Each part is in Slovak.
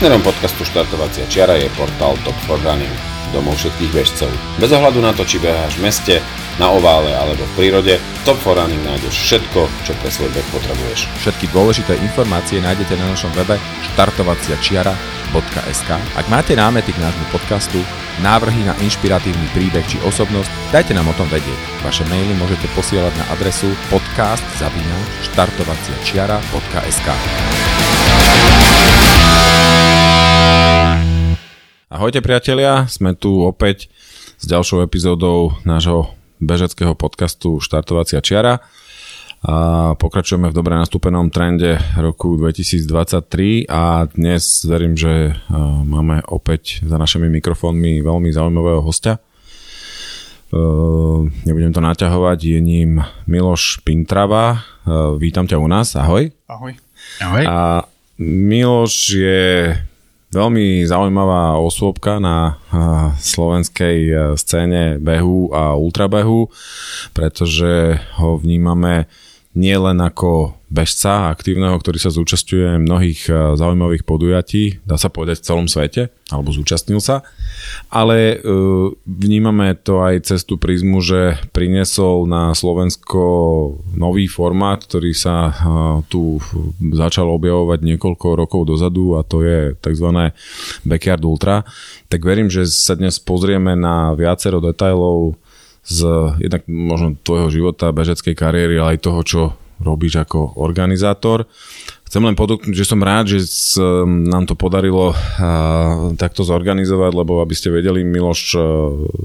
Partnerom podcastu Štartovacia čiara je portál Top for Running, domov všetkých bežcov. Bez ohľadu na to, či beháš v meste, na ovále alebo v prírode, Top for Running nájdeš všetko, čo pre svoj beh potrebuješ. Všetky dôležité informácie nájdete na našom webe štartovaciačiara.sk Ak máte námety k nášmu podcastu, návrhy na inšpiratívny príbeh či osobnosť, dajte nám o tom vedieť. Vaše maily môžete posielať na adresu podcast.štartovaciačiara.sk Ahojte priatelia, sme tu opäť s ďalšou epizódou nášho bežeckého podcastu Štartovacia čiara a pokračujeme v dobre nastúpenom trende roku 2023 a dnes verím, že máme opäť za našimi mikrofónmi veľmi zaujímavého hostia. Nebudem to naťahovať, je ním Miloš Pintrava. Vítam ťa u nás, ahoj. Ahoj. Ahoj. A Miloš je veľmi zaujímavá osôbka na slovenskej e, scéne behu a ultrabehu, pretože ho vnímame nie len ako bežca aktívneho, ktorý sa zúčastňuje mnohých e, zaujímavých podujatí, dá sa povedať v celom svete, alebo zúčastnil sa, ale e, vnímame to aj cez tú prízmu, že priniesol na Slovensko nový formát, ktorý sa e, tu začal objavovať niekoľko rokov dozadu a to je tzv. Backyard Ultra. Tak verím, že sa dnes pozrieme na viacero detailov z jednak možno tvojho života, bežeckej kariéry, ale aj toho, čo robíš ako organizátor. Chcem len podotknúť, že som rád, že nám to podarilo takto zorganizovať, lebo aby ste vedeli, Miloš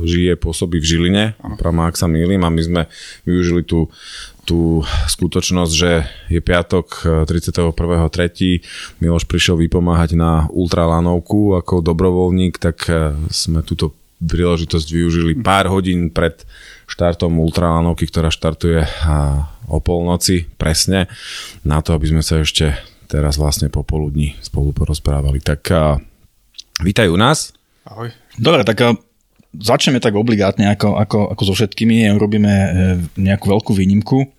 žije, pôsobí v Žiline, pravma, ak sa mýlim, a my sme využili tú tú skutočnosť, že je piatok 31.3. Miloš prišiel vypomáhať na ultralanovku ako dobrovoľník, tak sme túto príležitosť využili pár hodín pred štartom ultralanovky, ktorá štartuje o polnoci presne, na to, aby sme sa ešte teraz vlastne popoludní spolu porozprávali. Tak a, vítaj u nás. Ahoj. Dobre, tak a, začneme tak obligátne ako, ako, ako so všetkými, robíme e, nejakú veľkú výnimku.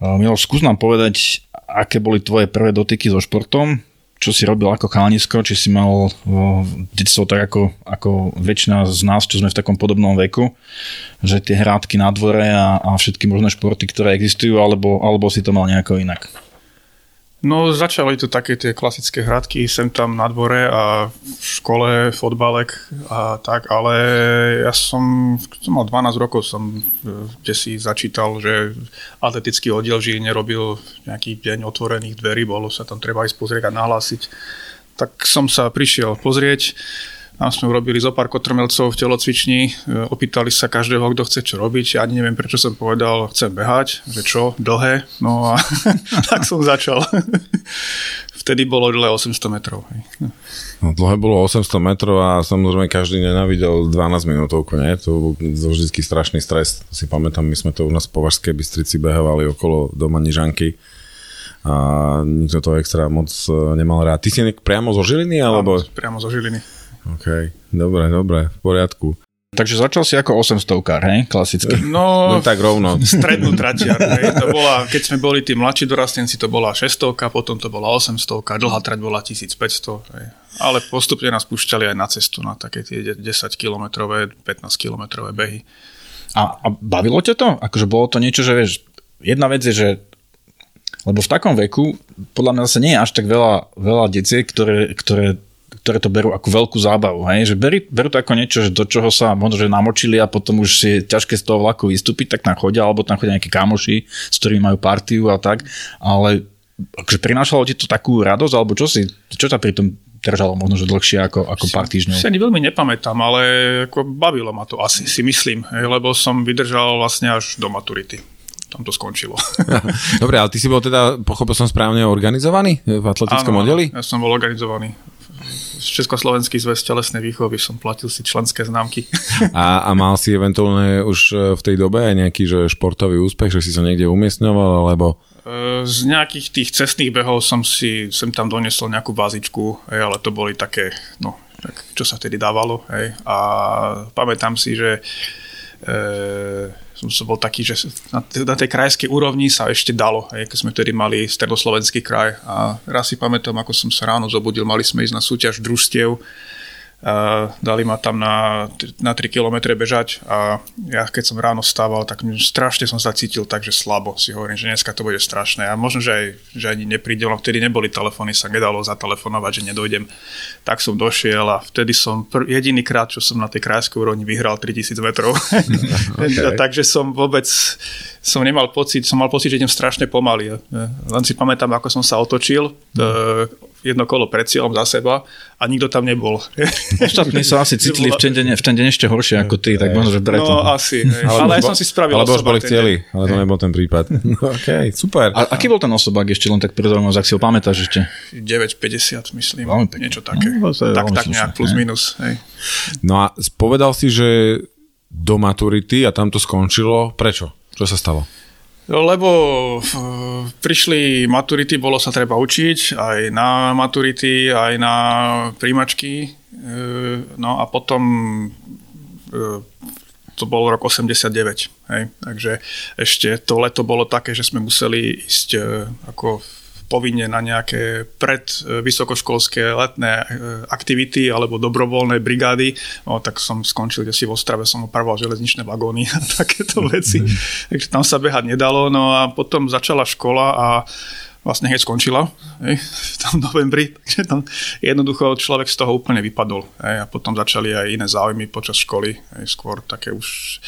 Miloš, skús nám povedať, aké boli tvoje prvé dotyky so športom, čo si robil ako chalanisko, či si mal detstvo tak ako, ako väčšina z nás, čo sme v takom podobnom veku, že tie hrádky na dvore a, a všetky možné športy, ktoré existujú, alebo, alebo si to mal nejako inak? No začali tu také tie klasické hradky sem tam na dvore a v škole, fotbalek a tak, ale ja som, som mal 12 rokov, som kde si začítal, že atletický oddiel Žiline nerobil nejaký deň otvorených dverí, bolo sa tam treba ísť pozrieť a nahlásiť. Tak som sa prišiel pozrieť, tam sme urobili zo pár kotrmelcov v telocvični, e, opýtali sa každého, kto chce čo robiť. Ja ani neviem, prečo som povedal, chcem behať, že čo, dlhé. No a tak som začal. Vtedy bolo dlhé 800 metrov. No, dlhé bolo 800 metrov a samozrejme každý nenávidel 12 minútovku, nie? To bol vždy strašný stres. Si pamätám, my sme to u nás v Považskej Bystrici behovali okolo doma Nižanky a nikto to extra moc e, nemal rád. Ty si priamo zo Žiliny? Alebo... priamo zo Žiliny. OK, dobre, dobre, v poriadku. Takže začal si ako 800 hej, klasicky. No, no tak rovno. Strednú traťar, hej. To bola, keď sme boli tí mladší dorastenci, to bola 600, potom to bola 800, dlhá trať bola 1500, hej. Ale postupne nás púšťali aj na cestu, na také tie 10 kilometrové, 15 kilometrové behy. A, a bavilo ťa to? Akože bolo to niečo, že vieš, jedna vec je, že lebo v takom veku, podľa mňa zase nie je až tak veľa, veľa detiek, ktoré, ktoré ktoré to berú ako veľkú zábavu. Hej? Že berú, berú to ako niečo, že do čoho sa možno že namočili a potom už je ťažké z toho vlaku vystúpiť, tak tam chodia, alebo tam chodia nejakí kamoši, s ktorými majú partiu a tak. Ale akože prinášalo ti to takú radosť, alebo čo si, čo ťa pri tom držalo možno, že dlhšie ako, ako pár týždňov? Si ani veľmi nepamätám, ale ako bavilo ma to asi, si myslím, lebo som vydržal vlastne až do maturity tam to skončilo. Dobre, ale ty si bol teda, pochopil som správne, organizovaný v atletickom oddeli? ja som bol organizovaný Československý zväz telesnej výchovy som platil si členské známky. A, a mal si eventuálne už e, v tej dobe aj nejaký že športový úspech, že si sa niekde umiestňoval, alebo... E, z nejakých tých cestných behov som si sem tam doniesol nejakú vázičku, ale to boli také, no, tak, čo sa vtedy dávalo. Hej. A pamätám si, že som, som bol taký, že na, na tej krajskej úrovni sa ešte dalo, hej, keď sme vtedy mali stredoslovenský kraj. A raz si pamätám, ako som sa ráno zobudil, mali sme ísť na súťaž družstiev dali ma tam na, na 3 km bežať a ja keď som ráno stával, tak strašne som sa cítil tak, že slabo si hovorím, že dneska to bude strašné a možno, že, aj, že ani neprídem, no vtedy neboli telefóny, sa nedalo zatelefonovať, že nedojdem. Tak som došiel a vtedy som pr- jediný krát, čo som na tej krajskej úrovni vyhral 3000 metrov. okay. Takže som vôbec som nemal pocit, som mal pocit, že idem strašne pomaly. Len si pamätám, ako som sa otočil, mm jedno kolo pred cieľom za seba a nikto tam nebol. Ostatní sa asi cítili v ten, deň, v ten deň ešte horšie ako ty, tak možno, že preto. No asi, hej. ale, ale ja som si spravil Alebo už boli chceli, ale to nebol ten prípad. OK, super. A aký bol ten osobák ešte len tak pre ak si ho pamätáš ešte? 9,50 myslím, niečo také. No, tak, tak nejak plus minus. Hej. No a povedal si, že do maturity a tam to skončilo. Prečo? Čo sa stalo? Lebo uh, prišli maturity, bolo sa treba učiť aj na maturity, aj na príjmačky. Uh, no a potom uh, to bol rok 89. Hej. Takže ešte to leto bolo také, že sme museli ísť ako povinne na nejaké pred e, letné e, aktivity alebo dobrovoľné brigády, no, tak som skončil kde si v Ostrave, som opravoval železničné vagóny a takéto veci. Takže tam sa behať nedalo. No a potom začala škola a vlastne hneď skončila hej, v tom novembri, takže tam jednoducho človek z toho úplne vypadol. Hej, a potom začali aj iné záujmy počas školy, hej, skôr také už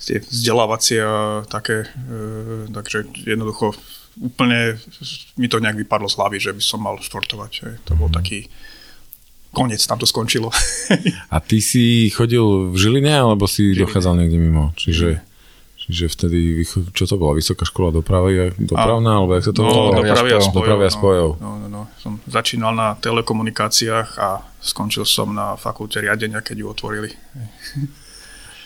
tie vzdelávacie a také, e, takže jednoducho úplne mi to nejak vypadlo z hlavy, že by som mal športovať. Hej. To bol mhm. taký koniec, tam to skončilo. A ty si chodil v Žiline, alebo si Žiline. dochádzal niekde mimo? Čiže, čiže vtedy, čo to bola, vysoká škola dopravy, dopravná, a, alebo jak sa to no, dopravy a spojov. Dopravy a spojov. No, no, no, no. Som začínal na telekomunikáciách a skončil som na fakulte riadenia, keď ju otvorili.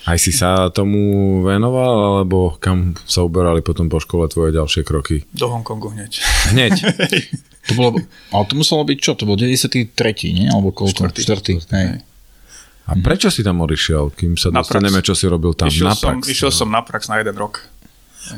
Aj si sa tomu venoval, alebo kam sa uberali potom po škole tvoje ďalšie kroky? Do Hongkongu hneď. Hneď? to bolo, ale to muselo byť čo? To bol 93. nie? Alebo koľko? 4. 4. A prečo si tam odišiel, kým sa dostaneme, čo si robil tam? Išiel, na prax, som, išiel som na prax na jeden rok.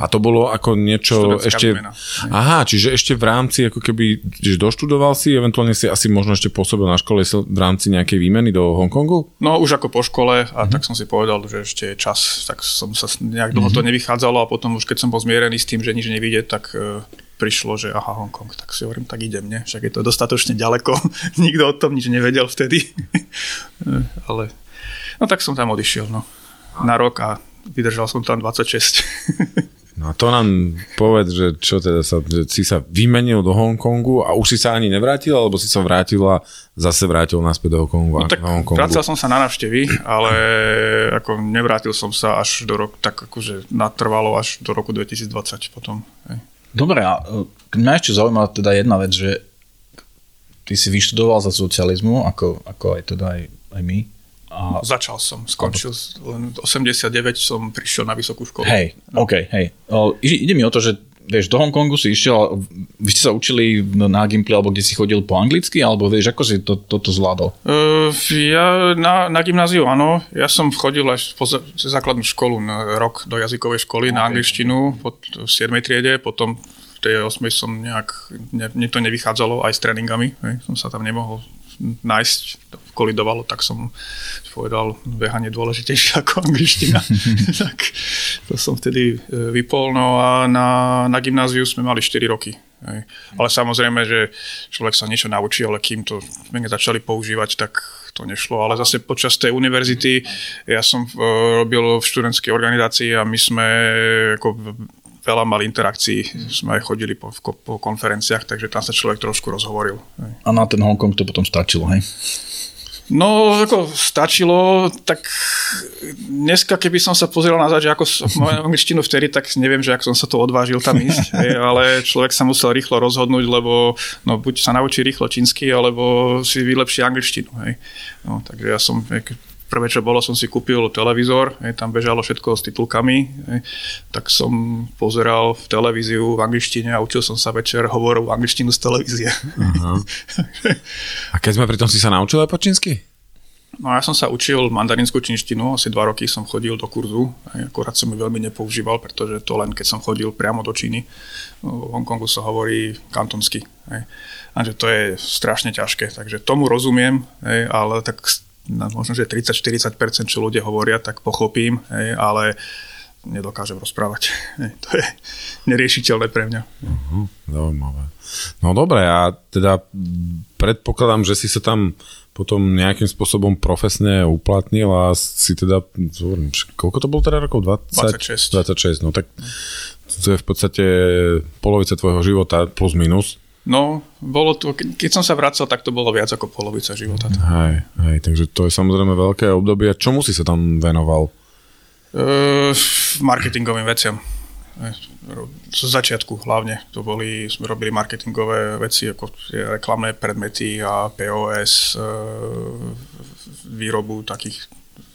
A to bolo ako niečo ešte... Výmena. Aha, čiže ešte v rámci, ako keby, že doštudoval si, eventuálne si asi možno ešte pôsobil na škole v rámci nejakej výmeny do Hongkongu? No už ako po škole a uh-huh. tak som si povedal, že ešte je čas, tak som sa nejak dlho uh-huh. to nevychádzalo a potom už keď som bol zmierený s tým, že nič nevidie, tak uh, prišlo, že aha, Hongkong, tak si hovorím, tak idem, ne? Však je to dostatočne ďaleko, nikto o tom nič nevedel vtedy. Ale, no tak som tam odišiel, no. Na rok a vydržal som tam 26. No a to nám povedz, že čo teda sa, že si sa vymenil do Hongkongu a už si sa ani nevrátil, alebo si sa vrátil a zase vrátil naspäť do Hongkongu? No tak Hongkongu. vrátil som sa na návštevy, ale ako nevrátil som sa až do roku, tak akože natrvalo až do roku 2020 potom. Hej. Dobre, a e, mňa ešte zaujíma teda jedna vec, že ty si vyštudoval za socializmu, ako, ako aj teda aj, aj my, a... Začal som, skončil, len 89 som prišiel na vysokú školu. Hej, no. OK, hej. O, ide, mi o to, že vieš, do Hongkongu si išiel, vy ste sa učili na Gimply, alebo kde si chodil po anglicky, alebo vieš, ako si to, toto zvládol? Uh, ja na, na gymnáziu áno, ja som chodil až po základnú školu na rok do jazykovej školy okay. na angličtinu pod, v 7. triede, potom v tej 8. som nejak, ne, mne to nevychádzalo aj s tréningami, hej, som sa tam nemohol nájsť, kolidovalo, tak som povedal, behanie dôležitejšie ako angličtina. tak to som vtedy e, vypol. No a na, na gymnáziu sme mali 4 roky. Hej. Ale samozrejme, že človek sa niečo naučí, ale kým to sme začali používať, tak to nešlo. Ale zase počas tej univerzity ja som uh, robil v študentskej organizácii a my sme ako veľa mal interakcií, sme aj chodili po, po konferenciách, takže tam sa človek trošku rozhovoril. A na ten Hongkong to potom stačilo, hej? No, ako stačilo, tak dneska, keby som sa pozrel na že ako moju angličtinu vtedy, tak neviem, že ako som sa to odvážil tam ísť, hej, ale človek sa musel rýchlo rozhodnúť, lebo no, buď sa naučí rýchlo čínsky, alebo si vylepší angličtinu. Hej. No, takže ja som prvé, čo bolo, som si kúpil televízor, hej, tam bežalo všetko s titulkami, hej, tak som pozeral v televíziu v angličtine a učil som sa večer hovorov angličtinu z televízie. Uh-huh. a keď sme pri tom si sa naučil aj po čínsky? No ja som sa učil mandarinskú čínštinu, asi dva roky som chodil do kurzu, akurát som ju veľmi nepoužíval, pretože to len keď som chodil priamo do Číny. V Hongkongu sa hovorí kantonsky. Aj. A že to je strašne ťažké, takže tomu rozumiem, aj, ale tak možno, že 30-40% čo ľudia hovoria, tak pochopím, aj, ale nedokážem rozprávať. Aj, to je neriešiteľné pre mňa. Uh-huh, zaujímavé. No dobre, a teda predpokladám, že si sa tam potom nejakým spôsobom profesne uplatnil a si teda, zvorím, koľko to bolo teda rokov? 20, 26. 26, no tak to je v podstate polovica tvojho života plus minus. No, bolo to, keď som sa vracal, tak to bolo viac ako polovica života. Hej, hej, takže to je samozrejme veľké obdobie. Čomu si sa tam venoval? Uh, marketingovým veciam z začiatku hlavne. To boli, sme robili marketingové veci, ako reklamné predmety a POS, e, výrobu takých,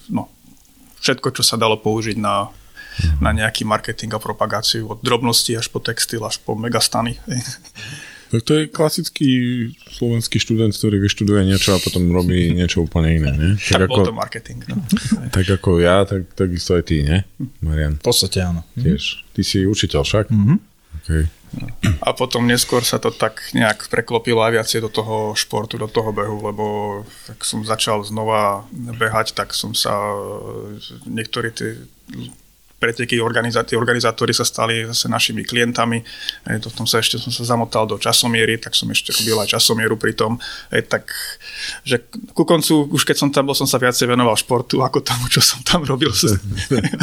no, všetko, čo sa dalo použiť na, na nejaký marketing a propagáciu, od drobnosti až po textil, až po megastany. Tak to je klasický slovenský študent, ktorý vyštuduje niečo a potom robí niečo úplne iné, nie? Tak, tak ako, bol to marketing. No. Tak ako ja, tak takisto aj ty, nie, Marian? V podstate áno. Tiež. Ty si učiteľ však? Mm-hmm. Okay. A potom neskôr sa to tak nejak preklopilo aj viacej do toho športu, do toho behu, lebo ak som začal znova behať, tak som sa niektorí tí preteky organizátori, organizátori sa stali zase našimi klientami. E, to tom sa ešte som sa zamotal do časomiery, tak som ešte robil aj časomieru pri tom. E, tak, že ku koncu, už keď som tam bol, som sa viacej venoval športu, ako tomu, čo som tam robil.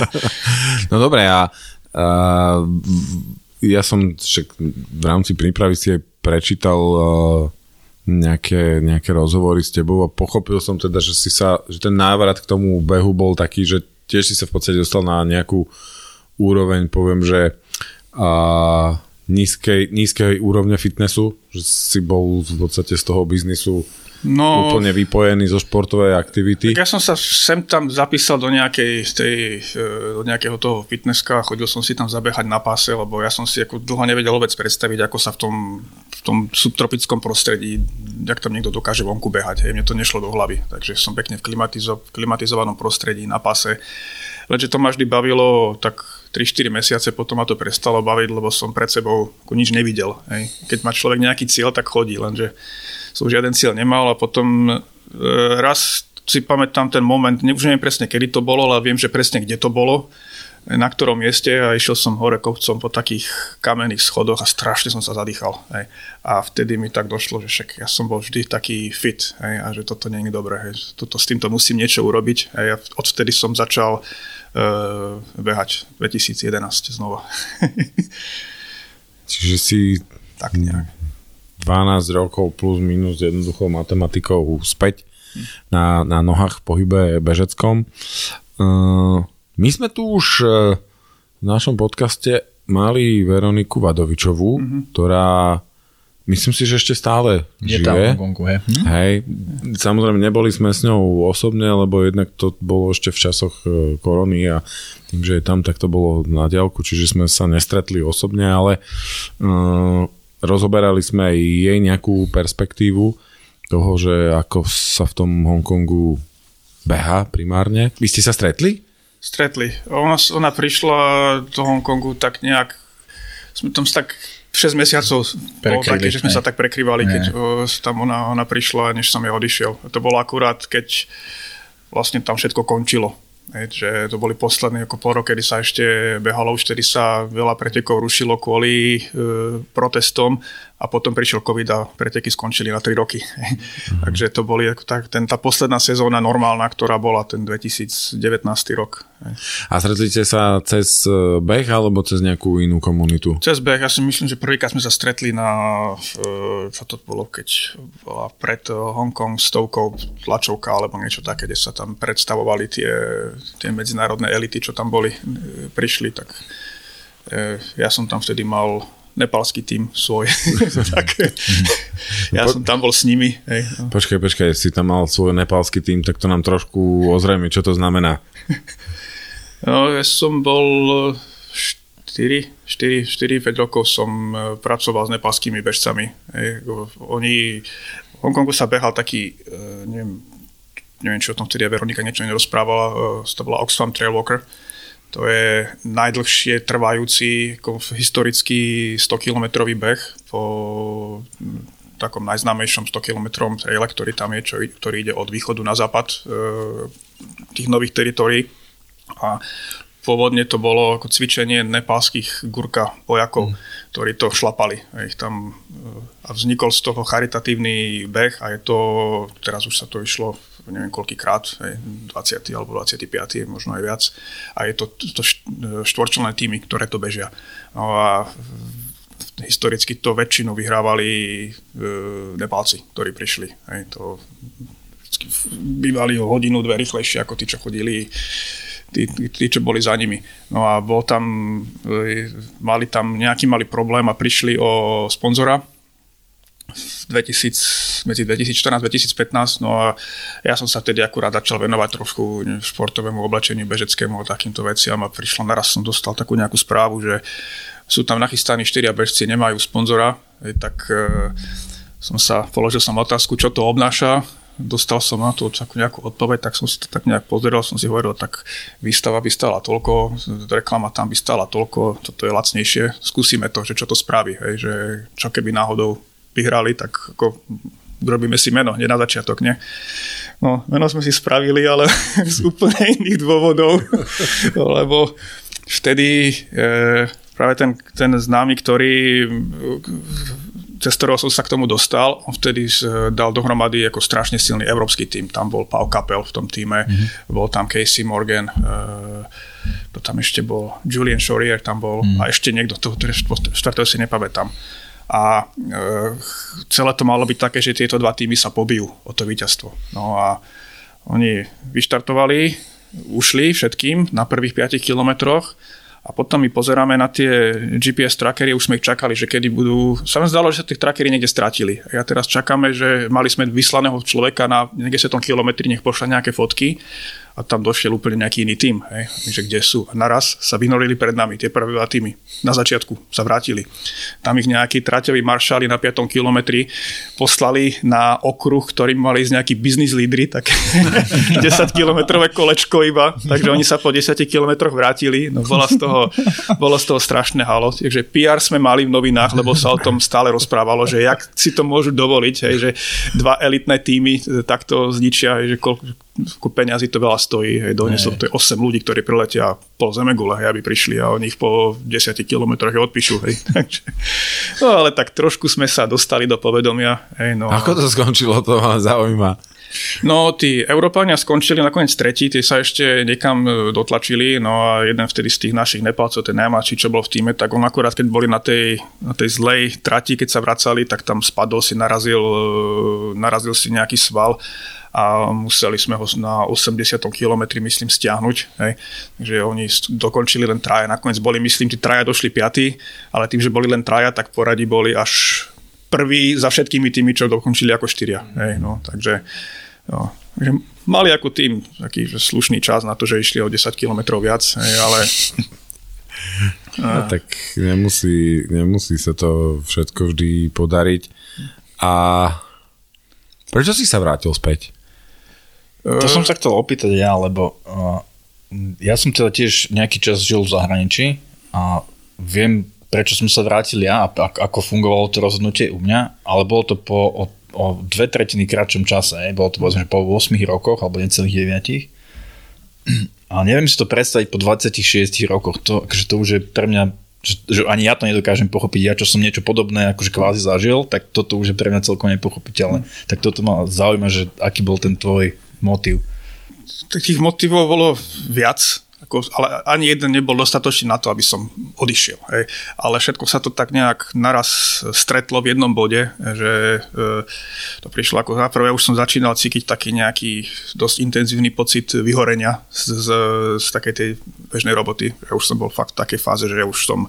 no dobre, a, a ja som však v rámci prípravy si aj prečítal nejaké, nejaké rozhovory s tebou a pochopil som teda, že, si sa, že ten návrat k tomu behu bol taký, že tiež si sa v podstate dostal na nejakú úroveň, poviem, že a, nízkej, nízkej úrovne fitnessu, že si bol v podstate z toho biznisu no, úplne vypojený zo športovej aktivity. Tak ja som sa sem tam zapísal do, nejakej, tej, e, do nejakého toho fitnesska a chodil som si tam zabehať na páse, lebo ja som si ako dlho nevedel vôbec predstaviť, ako sa v tom, v tom subtropickom prostredí, jak tam niekto dokáže vonku behať. Hej, mne to nešlo do hlavy, takže som pekne v, klimatizo- v klimatizovanom prostredí na páse. Lenže to ma vždy bavilo tak 3-4 mesiace, potom ma to prestalo baviť, lebo som pred sebou nič nevidel. Hej. Keď má človek nejaký cieľ, tak chodí, lenže som žiaden cieľ nemal a potom e, raz si pamätám ten moment, už neviem presne, kedy to bolo, ale viem, že presne kde to bolo, na ktorom mieste a išiel som hore kopcom po takých kamenných schodoch a strašne som sa zadýchal. Hej. A vtedy mi tak došlo, že však ja som bol vždy taký fit hej, a že toto nie je dobré. Hej. Toto, s týmto musím niečo urobiť. Hej. A odvtedy som začal uh, behať 2011 znova. Čiže si tak nejak 12 rokov plus minus jednoduchou matematikou späť na, na nohách v pohybe bežeckom. Uh, my sme tu už uh, v našom podcaste mali Veroniku Vadovičovú, mm-hmm. ktorá myslím si, že ešte stále je žije. Tam vonku, he. hm? Hej, samozrejme neboli sme s ňou osobne, lebo jednak to bolo ešte v časoch e, korony a tým, že je tam, tak to bolo na diálku, čiže sme sa nestretli osobne, ale uh, rozoberali sme aj jej nejakú perspektívu toho, že ako sa v tom Hongkongu beha primárne. Vy ste sa stretli? Stretli. Ona, ona prišla do Hongkongu tak nejak, sme tam tak 6 mesiacov bolo také, že sme ne. sa tak prekrývali, ne. keď o, tam ona, ona prišla, než som ja odišiel. To bolo akurát, keď vlastne tam všetko končilo Hej, že to boli posledné ako pol rok, kedy sa ešte behalo, už tedy sa veľa pretekov rušilo kvôli e, protestom a potom prišiel COVID a preteky skončili na 3 roky. Mm-hmm. Takže to boli tak, ten, tá posledná sezóna normálna, ktorá bola ten 2019 rok. A stretli ste sa cez e, beh alebo cez nejakú inú komunitu? Cez beh, ja si myslím, že prvýkrát sme sa stretli na, e, čo to bolo, keď bola pred e, Hongkong stovkou tlačovka alebo niečo také, kde sa tam predstavovali tie, tie medzinárodné elity, čo tam boli, prišli, tak ja som tam vtedy mal nepalský tým svoj. tak, ja po... som tam bol s nimi. Hej. No. Počkaj, počkaj, si tam mal svoj nepalský tým, tak to nám trošku ozrejme, čo to znamená. no, ja som bol 4, 4, 4 5 rokov som e, pracoval s nepalskými bežcami. Hej. Oni, v Hongkongu sa behal taký, e, neviem, neviem, či o tom vtedy Veronika niečo nerozprávala, uh, to bola Oxfam Trailwalker. To je najdlhšie trvajúci ako historický 100-kilometrový beh po takom najznámejšom 100 km traile, ktorý tam je, čo, ktorý ide od východu na západ e, tých nových teritórií. A pôvodne to bolo ako cvičenie nepálskych gurka vojakov, mm. ktorí to šlapali. Ich tam, e, a vznikol z toho charitatívny beh a je to, teraz už sa to išlo neviem koľkýkrát, 20. alebo 25. možno aj viac. A je to, to štvorčlenné týmy, ktoré to bežia. No a historicky to väčšinu vyhrávali e, Nepálci, ktorí prišli. Hej, to bývali o hodinu, dve rýchlejšie ako tí, čo chodili tí, tí, čo boli za nimi. No a bol tam, e, mali tam nejaký malý problém a prišli o sponzora 2000, medzi 2014-2015, no a ja som sa tedy akurát začal venovať trošku športovému oblečeniu, bežeckému a takýmto veciam a prišlo, naraz som dostal takú nejakú správu, že sú tam nachystaní štyria bežci, nemajú sponzora, tak e, som sa, položil som otázku, čo to obnáša, dostal som na to takú nejakú odpoveď, tak som si to tak nejak pozeral, som si hovoril, tak výstava by stala toľko, reklama tam by stala toľko, toto je lacnejšie, skúsime to, že čo to spraví, hej, že čo keby náhodou vyhrali, tak ako urobíme si meno hneď na začiatok, nie? No, meno sme si spravili, ale z úplne iných dôvodov, lebo vtedy e, práve ten, ten známy, ktorý cez ktorého som sa k tomu dostal, on vtedy dal dohromady ako strašne silný európsky tým. Tam bol Paul Kapel v tom týme, mm-hmm. bol tam Casey Morgan, uh, to tam ešte bol Julian Shorier tam bol mm-hmm. a ešte niekto, toho štvrtého si nepamätám. A uh, celé to malo byť také, že tieto dva týmy sa pobijú o to víťazstvo. No a oni vyštartovali, ušli všetkým na prvých 5 kilometroch a potom my pozeráme na tie GPS trackery, už sme ich čakali, že kedy budú... Sa zdalo, že sa tých trackery niekde stratili. A teraz čakáme, že mali sme vyslaného človeka na niekde 10 kilometri, nech pošla nejaké fotky a tam došiel úplne nejaký iný tým, hej, že kde sú. A naraz sa vynorili pred nami tie prvé dva týmy. Na začiatku sa vrátili. Tam ich nejakí traťoví maršali na 5. kilometri poslali na okruh, ktorým mali ísť nejakí biznis lídry, tak 10 kilometrové kolečko iba, takže oni sa po 10 kilometroch vrátili. No bola z toho, bolo z toho strašné halo. Takže PR sme mali v novinách, lebo sa o tom stále rozprávalo, že jak si to môžu dovoliť, hej, že dva elitné týmy takto zničia, hej, že koľko, ako peňazí to veľa stojí. Hej, donesol to je 8 ľudí, ktorí priletia pol zemegule, hej, aby prišli a oni ich po 10 kilometroch odpíšu. Hej. Takže, no ale tak trošku sme sa dostali do povedomia. Hej, no, Ako to skončilo, to ma zaujíma. No, tí Európania skončili nakoniec tretí, tí sa ešte niekam e, dotlačili, no a jeden vtedy z tých našich Nepalcov, ten najmladší, čo bol v týme, tak on akurát, keď boli na tej, na tej zlej trati, keď sa vracali, tak tam spadol si, narazil, e, narazil si nejaký sval a museli sme ho na 80 kilometri, myslím, stiahnuť. Hej. Takže oni dokončili len traja. Nakoniec boli, myslím, tí traja došli piatí, ale tým, že boli len traja, tak poradí boli až prví za všetkými tými, čo dokončili ako štyria. Hej, no, takže, no, takže mali ako tým taký že slušný čas na to, že išli o 10 km viac, hej, ale... No, tak nemusí, nemusí sa to všetko vždy podariť. A prečo si sa vrátil späť? To som sa chcel opýtať ja, lebo uh, ja som teda tiež nejaký čas žil v zahraničí a viem, prečo som sa vrátil ja a ako fungovalo to rozhodnutie u mňa, ale bolo to po o, o dve tretiny kratšom čase, bolo to povedzme po 8 rokoch alebo necelých 9. A neviem si to predstaviť po 26 rokoch, to, akože to už je pre mňa že, že ani ja to nedokážem pochopiť, ja čo som niečo podobné akože kvázi zažil, tak toto už je pre mňa celkom nepochopiteľné. Tak toto ma zaujíma, že aký bol ten tvoj motiv? Tých motivov bolo viac, ako, ale ani jeden nebol dostatočný na to, aby som odišiel. Hej. Ale všetko sa to tak nejak naraz stretlo v jednom bode, že e, to prišlo ako zaprvé, už som začínal cítiť taký nejaký dosť intenzívny pocit vyhorenia z, z, z takej tej bežnej roboty. Že už som bol fakt v takej fáze, že už som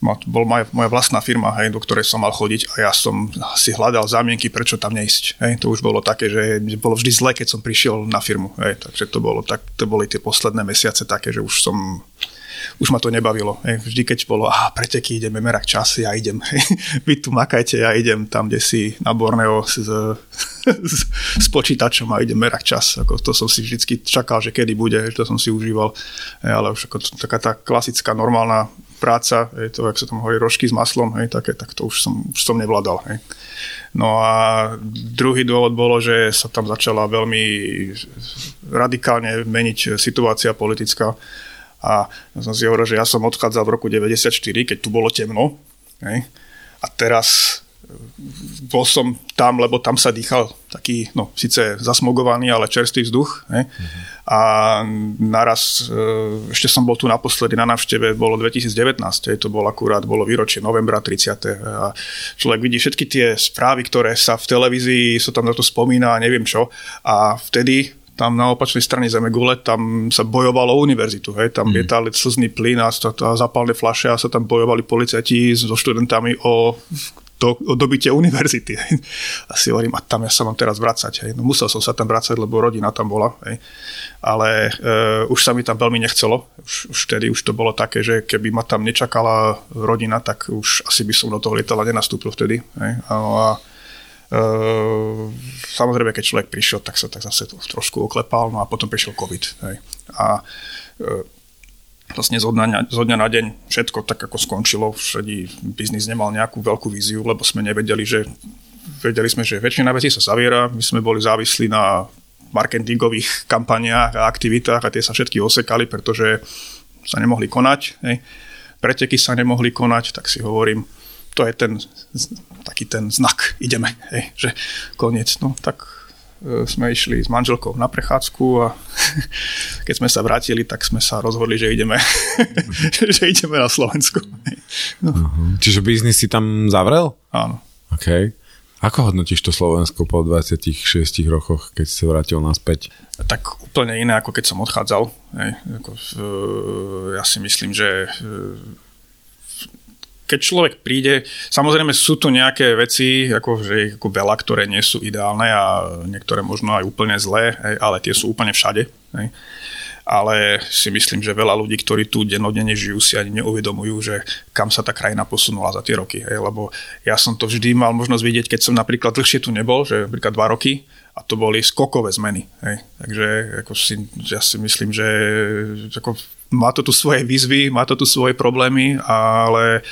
bol moja, moja vlastná firma, hej, do ktorej som mal chodiť a ja som si hľadal zámienky, prečo tam neísť. Hej. To už bolo také, že bolo vždy zle, keď som prišiel na firmu. Hej. Takže to, bolo, tak, to boli tie posledné mesiace také, že už som už ma to nebavilo. Hej. Vždy, keď bolo, a preteky, ideme merať časy, ja idem, hej. vy tu makajte, ja idem tam, kde si na Borneo s, s, s počítačom a idem merať čas. Ako, to som si vždy čakal, že kedy bude, že to som si užíval. Hej, ale už ako taká tá klasická, normálna práca, hej, to, jak sa tam hovorí, rožky s maslom, hej, také, tak to už som, už som nevládal. Hej. No a druhý dôvod bolo, že sa tam začala veľmi radikálne meniť situácia politická. A som si hovoril, že ja som odchádzal v roku 94, keď tu bolo temno. Hej. A teraz bol som tam, lebo tam sa dýchal taký, no síce zasmogovaný, ale čerstvý vzduch. Ne? Mm-hmm. A naraz, e, ešte som bol tu naposledy na návšteve, bolo 2019, to bol akurát, bolo výročie novembra 30. A človek vidí všetky tie správy, ktoré sa v televízii, sa tam na to spomína neviem čo. A vtedy tam na opačnej strane Zemegule, tam sa bojovalo o univerzitu, hej, tam mm. lietali slzný plyn a, a zapálne flaše a sa tam bojovali policajti so študentami o do, o dobitie univerzity. A si hovorím, a tam ja sa mám teraz vracať. No musel som sa tam vracať, lebo rodina tam bola. Ale e, už sa mi tam veľmi nechcelo. Už, už vtedy už to bolo také, že keby ma tam nečakala rodina, tak už asi by som do toho lietala nenastúpil vtedy. Hej. A, a e, samozrejme, keď človek prišiel, tak sa tak zase trošku oklepal, no a potom prišiel COVID. Hej. A e, vlastne zo dňa, zo dňa na deň všetko tak ako skončilo, všade biznis nemal nejakú veľkú víziu, lebo sme nevedeli, že vedeli sme, že väčšina vecí sa zaviera, my sme boli závislí na marketingových kampaniách a aktivitách a tie sa všetky osekali, pretože sa nemohli konať. Hej. Preteky sa nemohli konať, tak si hovorím, to je ten taký ten znak, ideme, hej, že koniec. No tak sme išli s manželkou na prechádzku a keď sme sa vrátili, tak sme sa rozhodli, že ideme, že ideme na Slovensku. No. Uh-huh. Čiže biznis si tam zavrel? Áno. OK. Ako hodnotíš to Slovensko po 26 rokoch, keď si sa vrátil naspäť? Tak úplne iné, ako keď som odchádzal. Hej. Ako, ja si myslím, že keď človek príde, samozrejme sú tu nejaké veci, ako, že ako veľa, ktoré nie sú ideálne a niektoré možno aj úplne zlé, ale tie sú úplne všade. Hej. Ale si myslím, že veľa ľudí, ktorí tu dennodenne žijú, si ani neuvedomujú, že kam sa tá krajina posunula za tie roky. Hej. Lebo ja som to vždy mal možnosť vidieť, keď som napríklad dlhšie tu nebol, že napríklad dva roky, a to boli skokové zmeny. Hej. Takže ako si, ja si myslím, že ako, má to tu svoje výzvy, má to tu svoje problémy, ale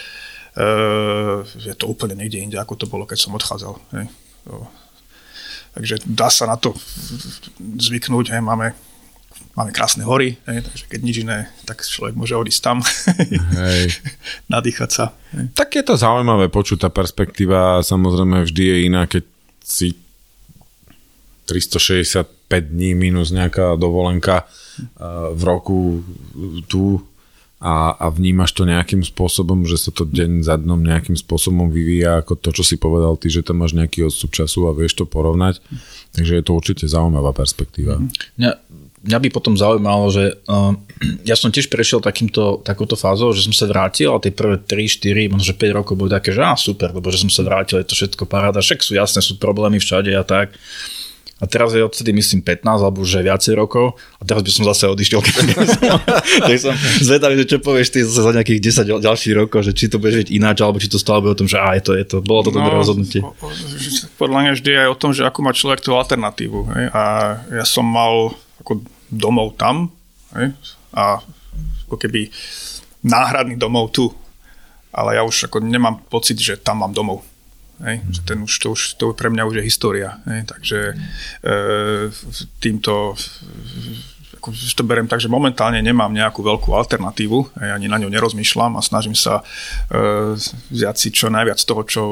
je to úplne niekde inde, ako to bolo, keď som odchádzal. Hej. Takže dá sa na to zvyknúť, hej, máme, máme krásne hory, hej, takže keď nič iné, tak človek môže odísť tam, hej. nadýchať sa. Hej. Tak je to zaujímavé počuť, tá perspektíva samozrejme vždy je iná, keď si 365 dní minus nejaká dovolenka v roku tu a, a vnímaš to nejakým spôsobom, že sa to deň za dnom nejakým spôsobom vyvíja ako to, čo si povedal ty, že tam máš nejaký odstup času a vieš to porovnať. Takže je to určite zaujímavá perspektíva. Mňa, mňa by potom zaujímalo, že uh, ja som tiež prešiel takýmto, takouto fázou, že som sa vrátil a tie prvé 3, 4, možno 5 rokov boli také, že á, super, lebo že som sa vrátil, je to všetko paráda, však sú jasné, sú problémy všade a tak. A teraz je odtedy myslím 15 alebo už viacej rokov a teraz by som zase odišiel. tak som zvedavý, že čo povieš ty zase za nejakých 10 ďalších rokov, že či to bude žiť ináč, alebo či to stále bude o tom, že á, je to, je to, bolo to no, dobré rozhodnutie. Podľa mňa vždy aj o tom, že ako má človek tú alternatívu. Hej? A ja som mal ako domov tam hej? a ako keby náhradný domov tu. Ale ja už ako nemám pocit, že tam mám domov. Hej? Že ten už, to, už, to pre mňa už je história. Hej? Takže e, týmto ako to beriem tak, že momentálne nemám nejakú veľkú alternatívu, hej, ani na ňu nerozmýšľam a snažím sa e, vziať si čo najviac toho, čo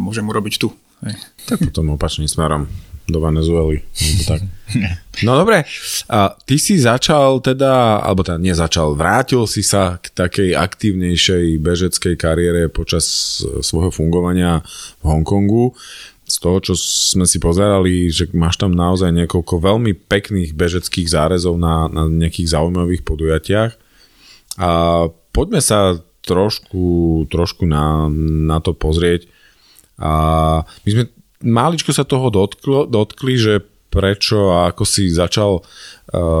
môžem urobiť tu. Hej. Tak potom opačným smerom do Venezuely. Tak. No dobre, a ty si začal teda, alebo teda nezačal, vrátil si sa k takej aktívnejšej bežeckej kariére počas svojho fungovania v Hongkongu. Z toho, čo sme si pozerali, že máš tam naozaj niekoľko veľmi pekných bežeckých zárezov na, na nejakých zaujímavých podujatiach. A poďme sa trošku, trošku na, na to pozrieť. A my sme maličko sa toho dotklo, dotkli, že prečo a ako si začal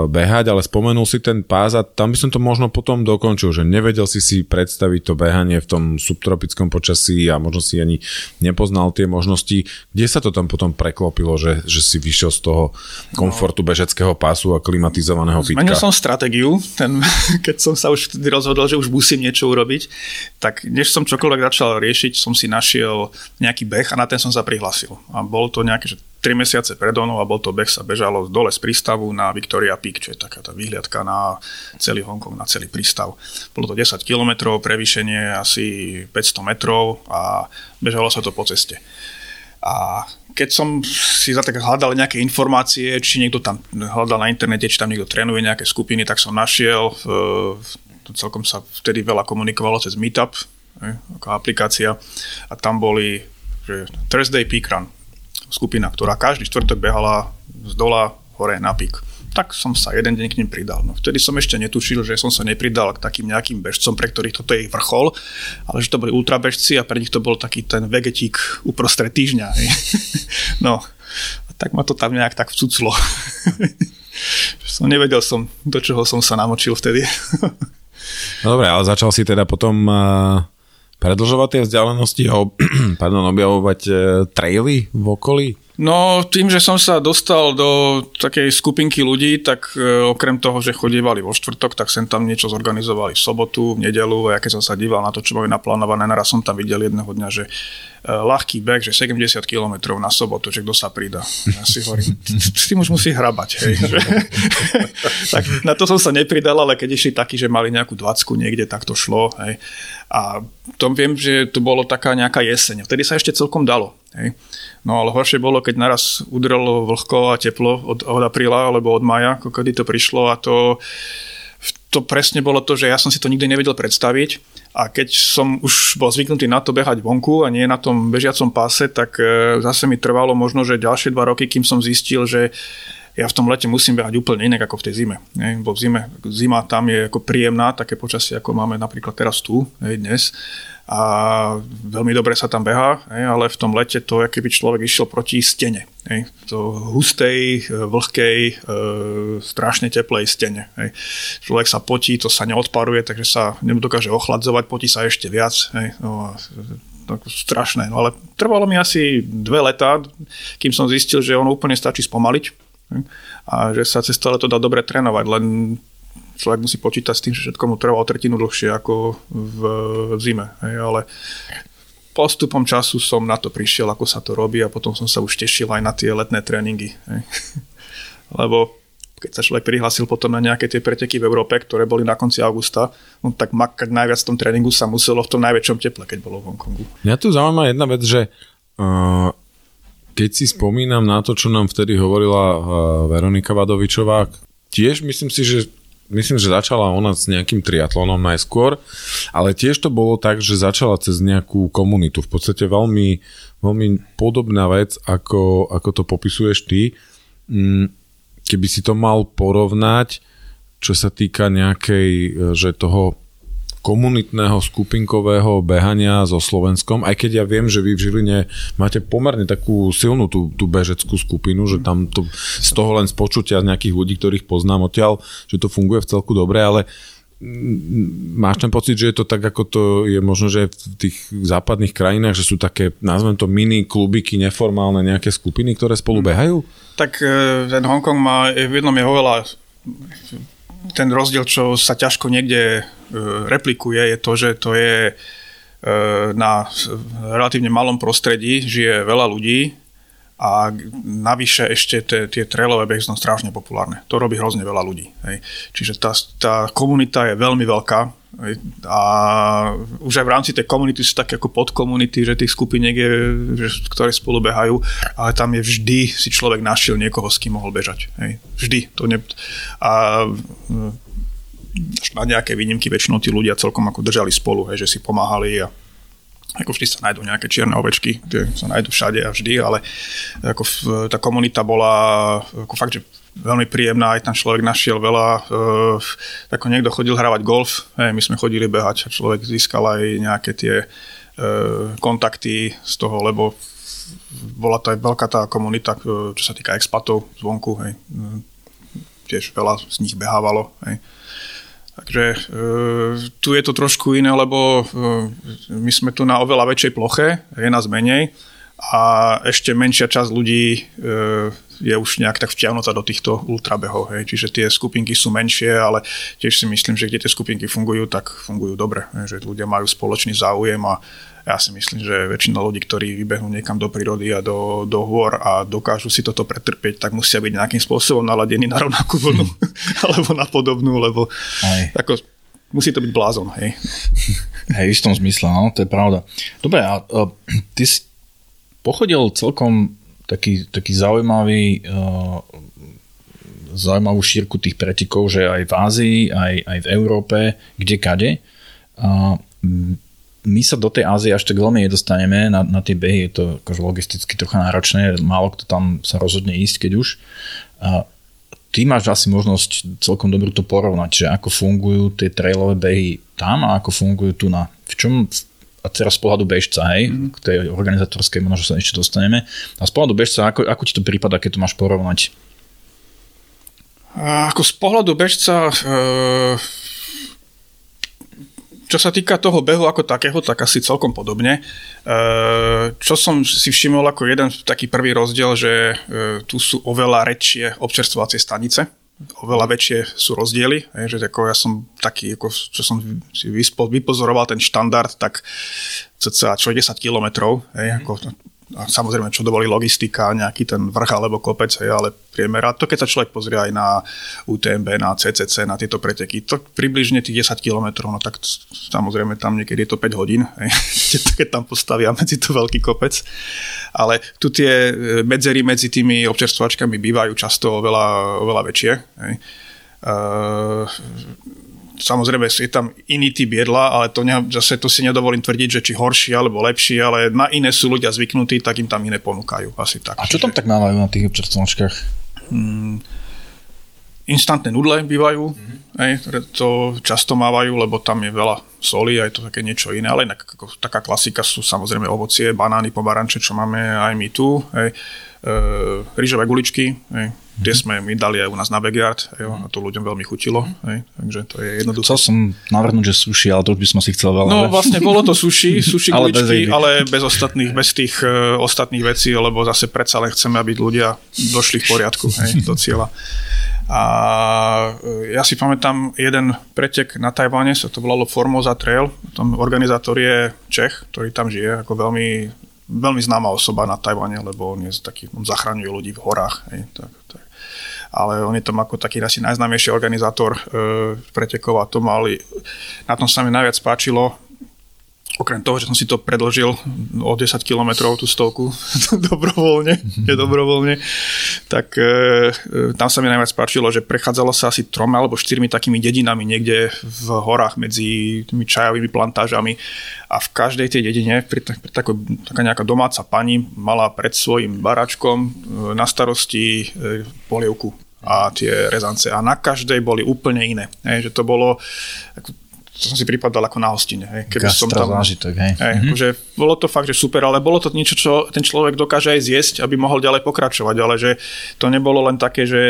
behať, ale spomenul si ten pás a tam by som to možno potom dokončil, že nevedel si si predstaviť to behanie v tom subtropickom počasí a možno si ani nepoznal tie možnosti. Kde sa to tam potom preklopilo, že, že si vyšiel z toho komfortu bežeckého pásu a klimatizovaného fitka? Zmenil som stratégiu, ten, keď som sa už rozhodol, že už musím niečo urobiť, tak než som čokoľvek začal riešiť, som si našiel nejaký beh a na ten som sa prihlásil. A bolo to nejaké, že 3 mesiace pred onou a bol to beh sa bežalo dole z prístavu na Victoria Peak, čo je taká tá výhľadka na celý Hongkong, na celý prístav. Bolo to 10 km, prevýšenie asi 500 metrov a bežalo sa to po ceste. A keď som si za tak hľadal nejaké informácie, či niekto tam hľadal na internete, či tam niekto trénuje nejaké skupiny, tak som našiel, celkom sa vtedy veľa komunikovalo cez Meetup, ako aplikácia a tam boli že Thursday Peak Run, skupina, ktorá každý štvrtok behala z dola hore na pík. Tak som sa jeden deň k ním pridal. No, vtedy som ešte netušil, že som sa nepridal k takým nejakým bežcom, pre ktorých toto je ich vrchol, ale že to boli ultrabežci a pre nich to bol taký ten vegetík uprostred týždňa. Hej. no, tak ma to tam nejak tak vcuclo. som nevedel som, do čoho som sa namočil vtedy. no dobre, ale začal si teda potom uh predlžovať tie vzdialenosti a pardon, objavovať e, traily v okolí? No, tým, že som sa dostal do takej skupinky ľudí, tak e, okrem toho, že chodievali vo štvrtok, tak sem tam niečo zorganizovali v sobotu, v nedelu a ja keď som sa díval na to, čo boli naplánované, naraz som tam videl jedného dňa, že e, ľahký beh, že 70 km na sobotu, že kto sa pridá. Ja si hovorím, tým už musí hrabať. Hej. tak na to som sa nepridal, ale keď išli takí, že mali nejakú dvacku niekde, tak to šlo. Hej. A to viem, že to bolo taká nejaká jeseň. Vtedy sa ešte celkom dalo. Hej. No ale horšie bolo, keď naraz udrelo vlhko a teplo od, od apríla alebo od maja, ako kedy to prišlo a to, to presne bolo to, že ja som si to nikdy nevedel predstaviť a keď som už bol zvyknutý na to behať vonku a nie na tom bežiacom páse, tak e, zase mi trvalo možno, že ďalšie dva roky, kým som zistil, že ja v tom lete musím behať úplne inak ako v tej zime. Bo v zime, zima tam je ako príjemná, také počasie, ako máme napríklad teraz tu, dnes a veľmi dobre sa tam behá, ale v tom lete to je, keby človek išiel proti stene. To hustej, vlhkej, e, strašne teplej stene. Človek sa potí, to sa neodparuje, takže sa nedokáže ochladzovať, potí sa ešte viac. No, tak strašné. No ale trvalo mi asi dve letá, kým som zistil, že ono úplne stačí spomaliť a že sa cez to leto dá dobre trénovať, len človek musí počítať s tým, že všetko mu trvalo tretinu dlhšie ako v, zime. Hej, ale postupom času som na to prišiel, ako sa to robí a potom som sa už tešil aj na tie letné tréningy. Hej. Lebo keď sa človek prihlásil potom na nejaké tie preteky v Európe, ktoré boli na konci augusta, no tak makať najviac v tom tréningu sa muselo v tom najväčšom teple, keď bolo v Hongkongu. Mňa tu zaujíma jedna vec, že uh, keď si spomínam na to, čo nám vtedy hovorila uh, Veronika Vadovičová, tiež myslím si, že myslím, že začala ona s nejakým triatlonom najskôr, ale tiež to bolo tak, že začala cez nejakú komunitu. V podstate veľmi, veľmi podobná vec, ako, ako to popisuješ ty. Mm, keby si to mal porovnať, čo sa týka nejakej, že toho komunitného skupinkového behania so Slovenskom, aj keď ja viem, že vy v Žiline máte pomerne takú silnú tú, tú bežeckú skupinu, že tam to z toho len z počutia z nejakých ľudí, ktorých poznám odtiaľ, že to funguje v celku dobre, ale máš ten pocit, že je to tak, ako to je možno, že v tých západných krajinách, že sú také, nazvem to mini klubiky, neformálne nejaké skupiny, ktoré spolu behajú? Tak e, ten Hongkong má, v jednom je oveľa ten rozdiel, čo sa ťažko niekde e, replikuje, je to, že to je e, na relatívne malom prostredí, žije veľa ľudí a navyše ešte tie, tie trailové behy sú strašne populárne. To robí hrozne veľa ľudí. Hej. Čiže tá, tá komunita je veľmi veľká a už aj v rámci tej komunity sú také ako podkomunity, že tých skupiniek je, že, ktoré spolu behajú, ale tam je vždy si človek našiel niekoho, s kým mohol bežať. Hej. Vždy. To ne... A až na nejaké výnimky väčšinou tí ľudia celkom ako držali spolu, hej, že si pomáhali a ako vždy sa nájdú nejaké čierne ovečky, tie sa nájdú všade a vždy, ale ako tá komunita bola ako fakt, že veľmi príjemná, aj tam človek našiel veľa, uh, ako niekto chodil hravať golf, hej, my sme chodili behať a človek získal aj nejaké tie uh, kontakty z toho, lebo bola to aj veľká tá komunita, čo sa týka expatov zvonku, hej, tiež veľa z nich behávalo. Hej. Takže e, tu je to trošku iné, lebo e, my sme tu na oveľa väčšej ploche, je nás menej a ešte menšia časť ľudí e, je už nejak tak vtiahnutá do týchto ultrabehov. Hej. Čiže tie skupinky sú menšie, ale tiež si myslím, že kde tie skupinky fungujú, tak fungujú dobre. Hej. Že ľudia majú spoločný záujem a ja si myslím, že väčšina ľudí, ktorí vybehnú niekam do prírody a do, do hôr a dokážu si toto pretrpieť, tak musia byť nejakým spôsobom naladení na rovnakú vlnu alebo na podobnú, lebo Aj. ako, musí to byť blázon. Hej. Hej, v istom zmysle, no, to je pravda. Dobre, a, a ty si pochodil celkom taký, taký zaujímavý uh, zaujímavú šírku tých pretikov, že aj v Ázii, aj, aj v Európe, kde kade. Uh, my sa do tej Ázie až tak veľmi nedostaneme na, na tie behy, je to akože logisticky trocha náročné, málo kto tam sa rozhodne ísť, keď už. A ty máš asi možnosť celkom dobrú to porovnať, že ako fungujú tie trailové behy tam a ako fungujú tu na. V čom, a teraz z pohľadu bežca, hej, mm. k tej organizátorskej možno sa ešte dostaneme. A z pohľadu bežca, ako, ako ti to prípada, keď to máš porovnať? Ako z pohľadu bežca, e, čo sa týka toho behu ako takého, tak asi celkom podobne. E, čo som si všimol ako jeden taký prvý rozdiel, že e, tu sú oveľa väčšie občerstvovacie stanice, oveľa väčšie sú rozdiely, že ako ja som taký, ako, čo som si vypozoroval ten štandard, tak cca čo 10 kilometrov, ako a samozrejme, čo dovolí logistika, nejaký ten vrch alebo kopec, hej, ale priemer. To keď sa človek pozrie aj na UTMB, na CCC, na tieto preteky, to približne tých 10 km, no tak samozrejme tam niekedy je to 5 hodín, hej, keď tam postavia medzi to veľký kopec. Ale tu tie e, medzery medzi tými občerstvačkami bývajú často oveľa, oveľa väčšie. Hej. Uh, Samozrejme, je tam iný typ jedla, ale to ne, zase to si nedovolím tvrdiť, že či horší alebo lepší, ale na iné sú ľudia zvyknutí, tak im tam iné ponúkajú. Asi tak. A čo tam tak mávajú na tých občerstvočkách? Hmm, instantné nudle bývajú, mm-hmm. hej, to často mávajú, lebo tam je veľa soli a je to také niečo iné, ale inak ako, taká klasika sú samozrejme ovocie, banány, pomaranče, čo máme aj my tu, hej, e, rýžové guličky, hej, Tie sme my dali aj u nás na backyard jo, a to ľuďom veľmi chutilo. Hej, takže to je jednoduché. Chcel som navrhnúť, že sushi, ale to už by som si chcel veľa. No vlastne bolo to sushi, sushi ale, kuličky, bez ale bez ostatných, bez tých uh, ostatných vecí, lebo zase predsa len chceme, aby ľudia došli v poriadku hej, do cieľa. A e, ja si pamätám jeden pretek na Tajvane, sa to volalo Formosa Trail. Tom organizátor je Čech, ktorý tam žije, ako veľmi, veľmi známa osoba na Tajvane, lebo on je taký, on zachraňuje ľudí v horách. Hej, tak, tak ale on je tam ako taký asi najznámejší organizátor e, pretekov a to mali, na tom sa mi najviac páčilo, okrem toho, že som si to predložil o 10 km tú stovku dobrovoľne, nedobrovoľne, tak e, e, tam sa mi najviac páčilo, že prechádzalo sa asi troma alebo štyrmi takými dedinami niekde v horách medzi tými čajovými plantážami a v každej tej dedine pri, pri tako, taká nejaká domáca pani mala pred svojim baračkom e, na starosti e, polievku a tie rezance a na každej boli úplne iné. Hej, že to bolo som si pripadal ako na hostine. Hej. Keby som tam, zážitok, hej. Hej, mm-hmm. že bolo to fakt, že super, ale bolo to niečo, čo ten človek dokáže aj zjesť, aby mohol ďalej pokračovať, ale že to nebolo len také, že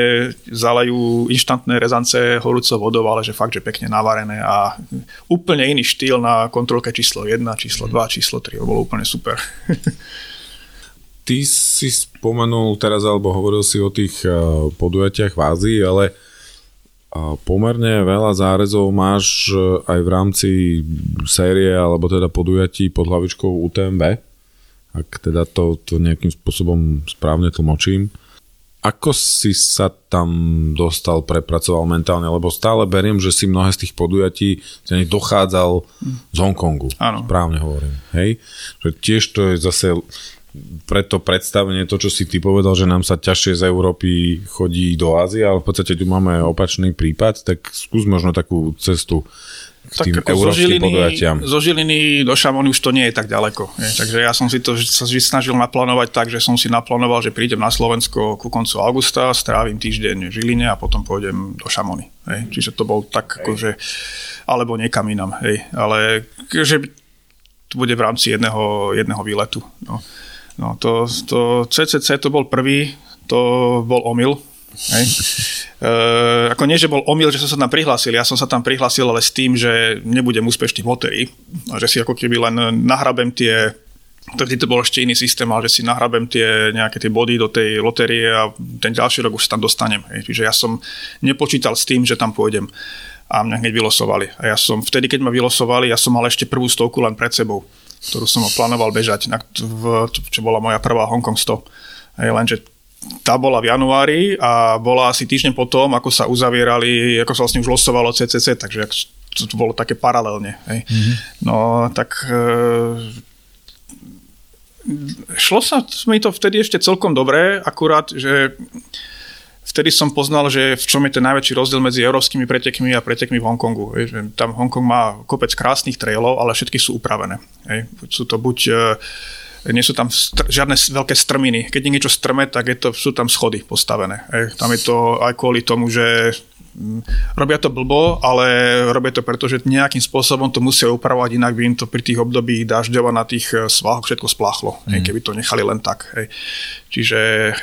zalejú inštantné rezance horúcou vodou, ale že fakt, že pekne navarené a úplne iný štýl na kontrolke číslo 1, číslo 2, mhm. číslo 3, to bolo úplne super. Ty si spomenul teraz, alebo hovoril si o tých eh, podujatiach v Ázii, ale pomerne veľa zárezov máš e, aj v rámci série alebo teda podujatí pod hlavičkou UTMB, ak teda to, to nejakým spôsobom správne tlmočím. Ako si sa tam dostal, prepracoval mentálne? Lebo stále beriem, že si mnohé z tých podujatí dochádzal z Hongkongu. Áno. Správne hovorím. Hej? Že tiež to je zase preto predstavenie, to, čo si ty povedal, že nám sa ťažšie z Európy chodí do Ázie, ale v podstate tu máme opačný prípad, tak skús možno takú cestu k tak tým európskym zo Žiliny, podujatiam. Zo Žiliny do Šamony už to nie je tak ďaleko. Je. Takže ja som si to sa snažil naplánovať tak, že som si naplánoval, že prídem na Slovensko ku koncu augusta, strávim týždeň v Žiline a potom pôjdem do Šamony. Hej. Čiže to bol tak, akože, alebo niekam inam. Hej. Ale že to bude v rámci jedného, jedného výletu. No. No to, to CCC to bol prvý, to bol omyl, Hej. E, ako nie, že bol omyl, že som sa tam prihlásil, ja som sa tam prihlásil ale s tým, že nebudem úspešný v lotérii a že si ako keby len nahrabem tie Vtedy to bol ešte iný systém, ale že si nahrabem tie nejaké tie body do tej lotérie a ten ďalší rok už tam dostanem. Hej. Čiže ja som nepočítal s tým, že tam pôjdem a mňa hneď vylosovali. A ja som, vtedy, keď ma vylosovali, ja som mal ešte prvú stovku len pred sebou, ktorú som plánoval bežať, na, v, čo bola moja prvá Hong Kong 100. Hej, lenže tá bola v januári a bola asi týždeň potom, ako sa uzavierali, ako sa vlastne už losovalo CCC, takže to, to bolo také paralelne. Hej. Mm-hmm. No tak e, šlo sa mi to vtedy ešte celkom dobre, akurát, že vtedy som poznal, že v čom je ten najväčší rozdiel medzi európskymi pretekmi a pretekmi v Hongkongu. Tam Hongkong má kopec krásnych trailov, ale všetky sú upravené. Sú to buď e, nie sú tam str- žiadne veľké strminy. Keď je niečo strme, tak je to, sú tam schody postavené. Tam je to aj kvôli tomu, že robia to blbo, ale robia to preto, že nejakým spôsobom to musia upravovať, inak by im to pri tých období dažďova na tých eh, svahoch všetko spláchlo, mm. hej, keby to nechali len tak. Hej. Čiže e,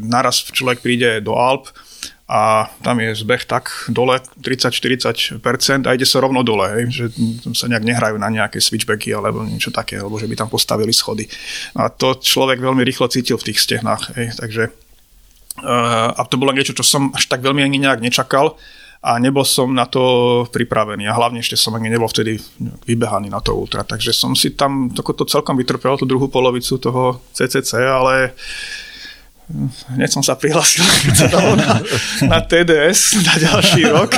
naraz človek príde do Alp a tam je zbeh tak dole 30-40% a ide sa rovno dole, hej, že sa nejak nehrajú na nejaké switchbacky alebo niečo také, alebo že by tam postavili schody. A to človek veľmi rýchlo cítil v tých stehnách, hej, takže a to bolo niečo, čo som až tak veľmi ani nejak nečakal a nebol som na to pripravený a hlavne ešte som ani nebol vtedy vybehaný na to ultra, takže som si tam to celkom vytrpel tú druhú polovicu toho CCC, ale hneď som sa prihlásil na, na TDS na ďalší rok.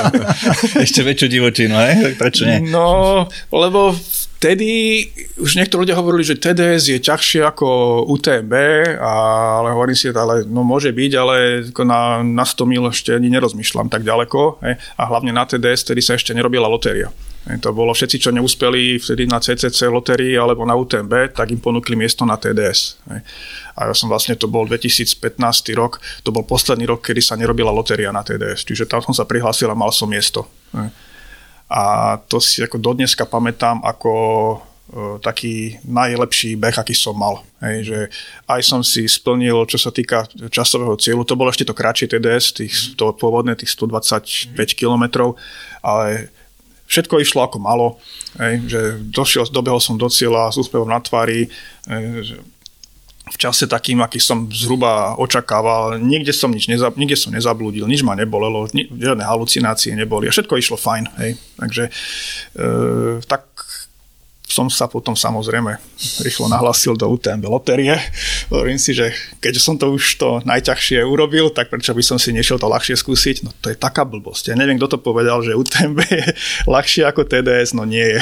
Ešte väčšiu divočinu, hej? Prečo nie? No, lebo vtedy už niektorí ľudia hovorili, že TDS je ťažšie ako UTMB, ale hovorím si, ale no môže byť, ale na, na 100 mil ešte ani nerozmýšľam tak ďaleko. Hej. A hlavne na TDS, vtedy sa ešte nerobila lotéria. To bolo všetci, čo neúspeli vtedy na CCC lotérii alebo na UTMB, tak im ponúkli miesto na TDS. A ja som vlastne, to bol 2015 rok, to bol posledný rok, kedy sa nerobila lotéria na TDS. Čiže tam som sa prihlásil a mal som miesto. A to si ako dodneska pamätám ako e, taký najlepší beh, aký som mal. Hej, že aj som si splnil, čo sa týka časového cieľu, to bolo ešte to kratšie TDS, tých, to pôvodné tých 125 km, ale všetko išlo ako malo, hej, že došiel, dobehol som do cieľa s úspevom na tvári, hej, v čase takým, aký som zhruba očakával. Nikde som nič neza, nikde som nezablúdil, nič ma nebolelo, žiadne halucinácie neboli a všetko išlo fajn. Hej. Takže e, tak som sa potom samozrejme rýchlo nahlasil do UTMB lotérie. Hovorím si, že keďže som to už to najťažšie urobil, tak prečo by som si nešiel to ľahšie skúsiť? No to je taká blbosť. Ja neviem, kto to povedal, že UTMB je ľahšie ako TDS, no nie je.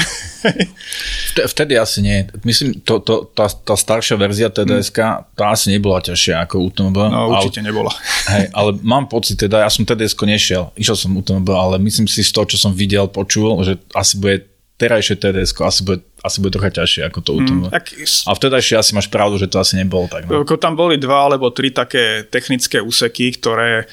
Vtedy asi nie. Myslím, to, to, tá, tá staršia verzia TDS tá asi nebola ťažšia ako UTMB. No určite ale, nebola. Hej, ale mám pocit, teda ja som TDS nešiel, išiel som UTMB, ale myslím si z toho, čo som videl, počul, že asi bude terajšie TDS asi bude, asi bude trocha ťažšie ako to UTMB. Mm, tak... A vtedajšie asi máš pravdu, že to asi nebolo tak. No. Tam boli dva alebo tri také technické úseky, ktoré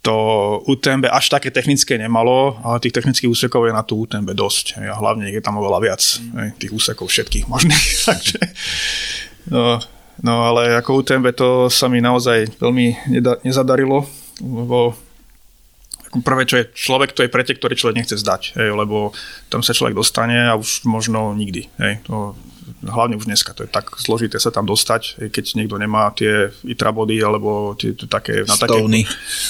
to UTMB až také technické nemalo, ale tých technických úsekov je na tú UTMB dosť. A hlavne je tam oveľa viac mm. tých úsekov všetkých možných. Takže, no, no ale ako UTMB to sa mi naozaj veľmi nezadarilo, lebo prvé, čo je človek, to je pretek, ktorý človek nechce zdať, hej, lebo tam sa človek dostane a už možno nikdy. Hej, to, hlavne už dneska, to je tak zložité sa tam dostať, hej, keď niekto nemá tie itra body, alebo tie, tie také, na také,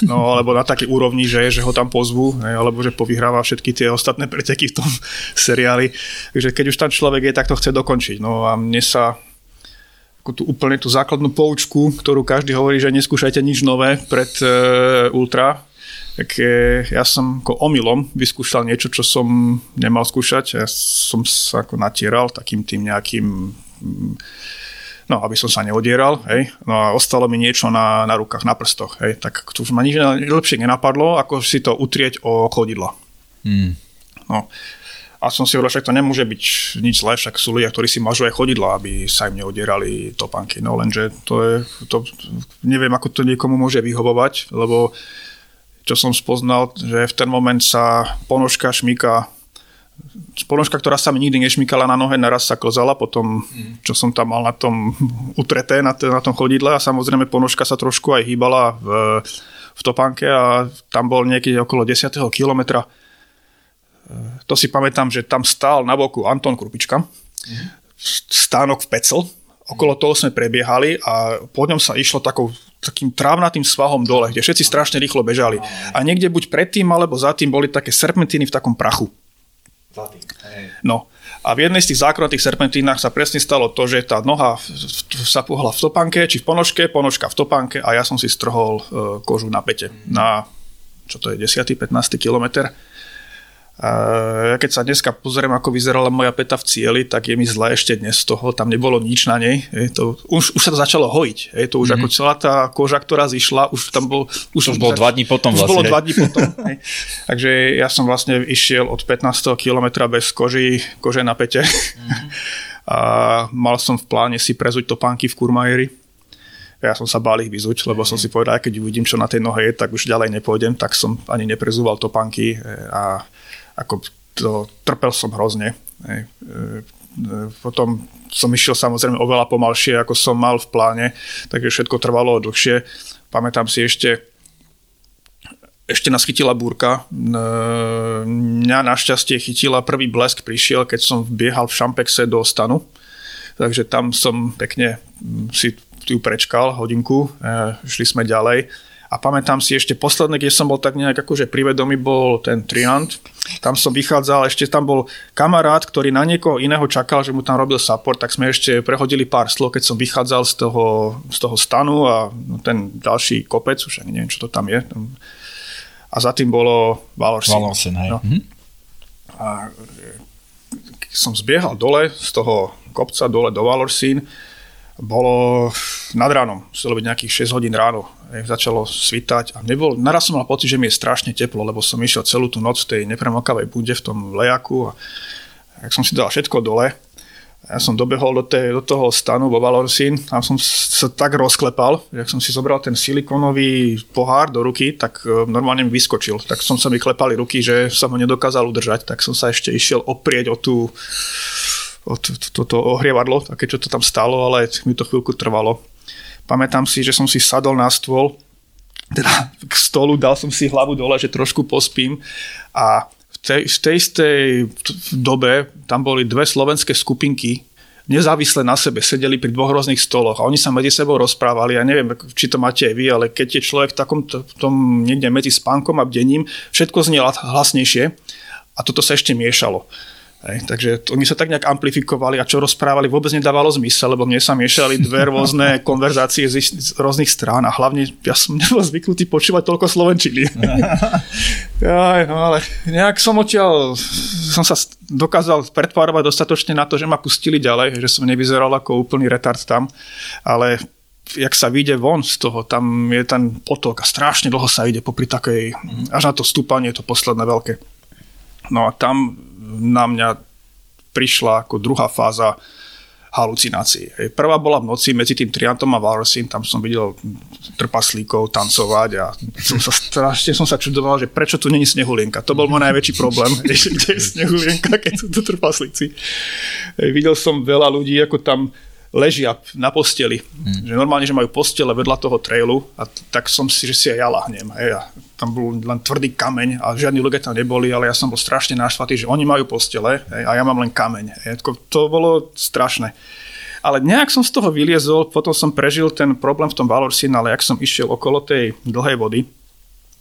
no, alebo na takej úrovni, že, že ho tam pozvu, hej, alebo že povyhráva všetky tie ostatné preteky v tom seriáli. Takže keď už tam človek je, tak to chce dokončiť. No a mne sa ako tú úplne tú základnú poučku, ktorú každý hovorí, že neskúšajte nič nové pred uh, ultra, tak ja som ako omylom vyskúšal niečo, čo som nemal skúšať. Ja som sa ako natieral takým tým nejakým no, aby som sa neodieral, hej. No a ostalo mi niečo na, na rukách, na prstoch, hej. Tak to už ma nič lepšie nenapadlo, ako si to utrieť o chodidla. Hmm. No. A som si hovoril, však to nemôže byť nič zlé, však sú ľudia, ktorí si mažu aj chodidla, aby sa im neodierali topanky. No lenže to je, to, neviem, ako to niekomu môže vyhovovať, lebo čo som spoznal, že v ten moment sa ponožka šmíka ponožka, ktorá sa mi nikdy nešmykala na nohe, naraz sa klzala potom, čo som tam mal na tom utreté, na, t- na tom chodidle a samozrejme ponožka sa trošku aj hýbala v, v topánke a tam bol niekedy okolo 10. kilometra. E, to si pamätám, že tam stál na boku Anton Krupička, stánok v Pecel, okolo toho sme prebiehali a po ňom sa išlo takou, takým trávnatým svahom dole, kde všetci strašne rýchlo bežali. A niekde buď predtým alebo za tým boli také serpentíny v takom prachu. No a v jednej z tých základných serpentínach sa presne stalo to, že tá noha sa pohla v topánke, či v ponožke, ponožka v topánke a ja som si strhol e, kožu na pete. Na, čo to je, 10. 15. kilometr. Ja keď sa dneska pozriem, ako vyzerala moja peta v cieli, tak je mi zle ešte dnes z toho, tam nebolo nič na nej. Je to, už, už sa to začalo hojiť. Je to už mm-hmm. ako celá tá koža, ktorá zišla, už tam bol... Už, už bolo dva dní potom už vlastne. bolo dva dní potom. hej. Takže ja som vlastne išiel od 15. kilometra bez koži, kože na pete. Mm-hmm. A mal som v pláne si prezuť topánky v Kurmajeri. Ja som sa bál ich vyzuť, lebo som si povedal, keď uvidím, čo na tej nohe je, tak už ďalej nepôjdem, tak som ani neprezúval topánky a ako to, trpel som hrozne. Hej. E, e, potom som išiel samozrejme oveľa pomalšie, ako som mal v pláne, takže všetko trvalo dlhšie. Pamätám si ešte, ešte nás chytila búrka. E, mňa našťastie chytila, prvý blesk prišiel, keď som biehal v Šampexe do stanu. Takže tam som pekne si ju prečkal hodinku, šli sme ďalej a pamätám si ešte posledné, kde som bol tak nejak akože privedomý, bol ten Triant. Tam som vychádzal, ešte tam bol kamarát, ktorý na niekoho iného čakal, že mu tam robil support, tak sme ešte prehodili pár slov, keď som vychádzal z toho, z toho stanu a ten ďalší kopec, už ani neviem, čo to tam je. A za tým bolo Valorsin. Valorsin, hej. No. Mhm. A som zbiehal dole z toho kopca, dole do Valorsin, bolo nad ránom, muselo byť nejakých 6 hodín ráno, začalo svitať a nebol, naraz som mal pocit, že mi je strašne teplo, lebo som išiel celú tú noc v tej nepremokavej bude v tom lejaku a ak som si dal všetko dole, ja som dobehol do, tej, do toho stanu vo Valorsin, tam som sa tak rozklepal, že ak som si zobral ten silikónový pohár do ruky, tak e, normálne mi vyskočil. Tak som sa mi klepali ruky, že som ho nedokázal udržať, tak som sa ešte išiel oprieť o tú toto to, ohrievadlo, také čo to tam stalo, ale mi to chvíľku trvalo. Pamätám si, že som si sadol na stôl, teda k stolu, dal som si hlavu dole, že trošku pospím a v tej, v tej istej dobe tam boli dve slovenské skupinky, nezávisle na sebe, sedeli pri dvoch rôznych stoloch a oni sa medzi sebou rozprávali. Ja neviem, či to máte aj vy, ale keď je človek v takom tom niekde medzi spánkom a bdením, všetko znie hlasnejšie a toto sa ešte miešalo. Hej, takže oni sa tak nejak amplifikovali a čo rozprávali vôbec nedávalo zmysel, lebo mne sa miešali dve rôzne konverzácie z, z rôznych strán a hlavne ja som nebol zvyknutý počúvať toľko slovenčiny. Aj, no ale nejak som odtiaľ, som sa dokázal predpárovať dostatočne na to, že ma pustili ďalej, že som nevyzeral ako úplný retard tam, ale jak sa vyjde von z toho, tam je ten potok a strašne dlho sa ide popri takej, až na to stúpanie, to posledné veľké. No a tam na mňa prišla ako druhá fáza halucinácií. Prvá bola v noci medzi tým Triantom a Valrosin, tam som videl trpaslíkov tancovať a som sa strašne som sa čudoval, že prečo tu není snehulienka. To bol môj najväčší problém, kde je snehulienka, keď sú tu trpaslíci. Videl som veľa ľudí, ako tam ležia na posteli. Hmm. Že normálne, že majú postele vedľa toho trailu a tak som si, že si aj ja lahnem. Hej. A tam bol len tvrdý kameň a žiadni ľudia tam neboli, ale ja som bol strašne naštvatý, že oni majú postele hej, a ja mám len kameň. Hej. To bolo strašné. Ale nejak som z toho vyliezol, potom som prežil ten problém v tom Valorsin, ale ak som išiel okolo tej dlhej vody,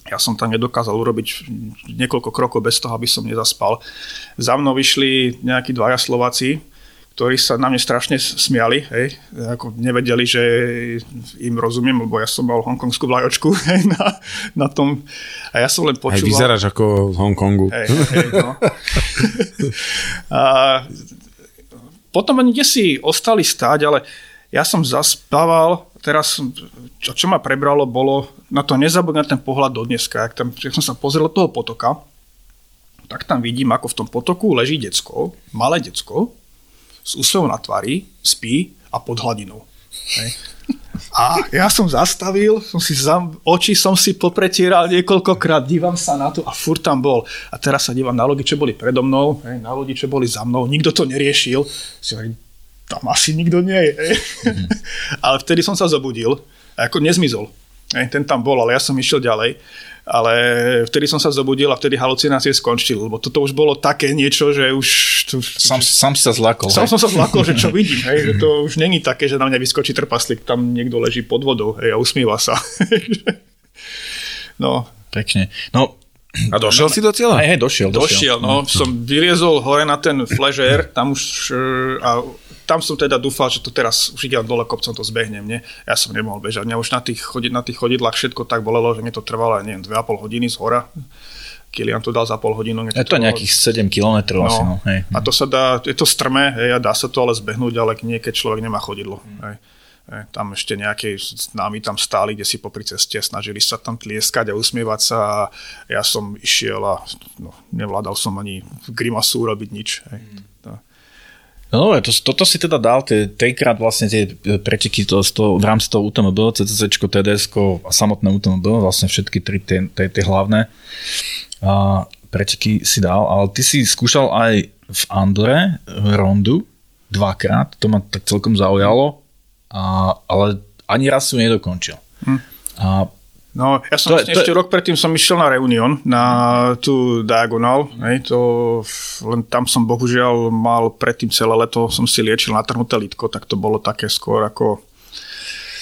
ja som tam nedokázal urobiť niekoľko krokov bez toho, aby som nezaspal. Za mnou vyšli nejakí dvaja Slováci, ktorí sa na mne strašne smiali, hej, ako nevedeli, že im rozumiem, lebo ja som mal hongkongskú vlajočku hej, na, na tom a ja som len počúval. Aj vyzeráš ako v Hongkongu. Hej, hej, no. a potom ani kde si ostali stáť, ale ja som zaspával, teraz čo, čo ma prebralo, bolo na to nezabudnúť ten pohľad do dneska. Ak, tam, ak som sa pozrel do toho potoka, tak tam vidím, ako v tom potoku leží decko, malé decko, s úsmevom na tvári, spí a pod hladinou. Hej. A ja som zastavil, som si zam, oči som si popretieral niekoľkokrát, dívam sa na to a furt tam bol. A teraz sa dívam na ľudí, čo boli predo mnou, hej, na ľudí, čo boli za mnou, nikto to neriešil. Si hovorím, tam asi nikto nie je. Hej. Mm-hmm. ale vtedy som sa zobudil a ako nezmizol. Hej, ten tam bol, ale ja som išiel ďalej ale vtedy som sa zobudil a vtedy halucinácie skončili, lebo toto už bolo také niečo, že už... Sám, sám si sa zlakol. Sám hej? som sa zlakol, že čo vidím, hej, že to už není také, že na mňa vyskočí trpaslík, tam niekto leží pod vodou hej, a usmíva sa. no. Pekne. No, a došiel no, si do cieľa? Hej, hej, došiel, došiel. Došiel, no. Som vyliezol hore na ten fležer, tam už e, a tam som teda dúfal, že to teraz už idem dole kopcom, to zbehnem, nie? Ja som nemohol bežať. Mňa už na tých, chodi, na tých chodidlách všetko tak bolelo, že mi to trvalo, neviem, 2,5 hodiny z hora. Kilian to dal za pol hodinu. Je to nejakých 7 km no, asi, no. Hej. A to sa dá, je to strmé, hej, a dá sa to ale zbehnúť, ale nie, keď človek nemá chodidlo. Hej. Hej. Tam ešte nejaké námi tam stáli, kde si popri ceste snažili sa tam tlieskať a usmievať sa a ja som išiel a no, nevládal som ani grimasu urobiť nič. Hej. Mm. No to, toto si teda dal, tie trikrát vlastne tie preteky to, to, v rámci toho UTMB, CCC, TDS a samotné UTMB, vlastne všetky tri tie, tie, tie hlavné a preteky si dal, ale ty si skúšal aj v Andore rondu dvakrát, to ma tak celkom zaujalo, a, ale ani raz som nedokončil. Hm. A No, ja som to, vlastne to, ešte rok predtým som išiel na Reunion, na tú Diagonal, hej, to, len tam som bohužiaľ mal predtým celé leto, som si liečil natrhnuté lítko, tak to bolo také skôr ako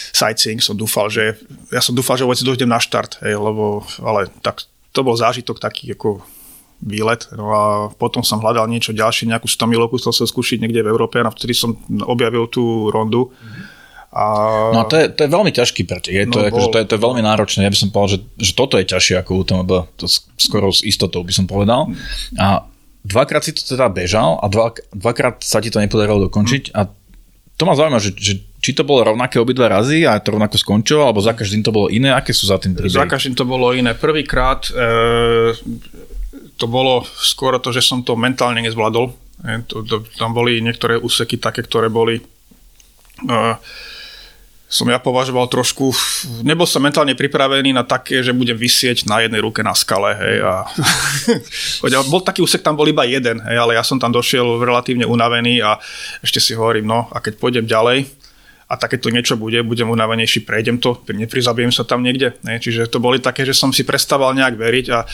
sightseeing, som dúfal, že ja som dúfal, že vôbec dojdem na štart, hej, lebo, ale tak to bol zážitok taký ako výlet. No a potom som hľadal niečo ďalšie, nejakú 100 milovku, chcel som skúšiť niekde v Európe a vtedy som objavil tú rondu. Mm-hmm a... No to je, to je veľmi ťažký pretek, je to, no, akože, to, je, to je veľmi náročné. Ja by som povedal, že, že toto je ťažšie ako UTMB, to skoro s istotou by som povedal. A dvakrát si to teda bežal a dva, dvakrát sa ti to nepodarilo dokončiť a to ma zaujíma, že, že či to bolo rovnaké obidva razy a to rovnako skončilo, alebo za každým to bolo iné, aké sú za tým príbehy? Za každým to bolo iné. Prvýkrát e, to bolo skôr to, že som to mentálne nezvládol. E, to, to, tam boli niektoré úseky také, ktoré boli e, som ja považoval trošku, nebol som mentálne pripravený na také, že budem vysieť na jednej ruke na skale, hej, a bol taký úsek, tam bol iba jeden, hej, ale ja som tam došiel relatívne unavený a ešte si hovorím, no a keď pôjdem ďalej, a takéto niečo bude, budem unavenejší, prejdem to, neprizabijem sa tam niekde. Ne? Čiže to boli také, že som si prestával nejak veriť a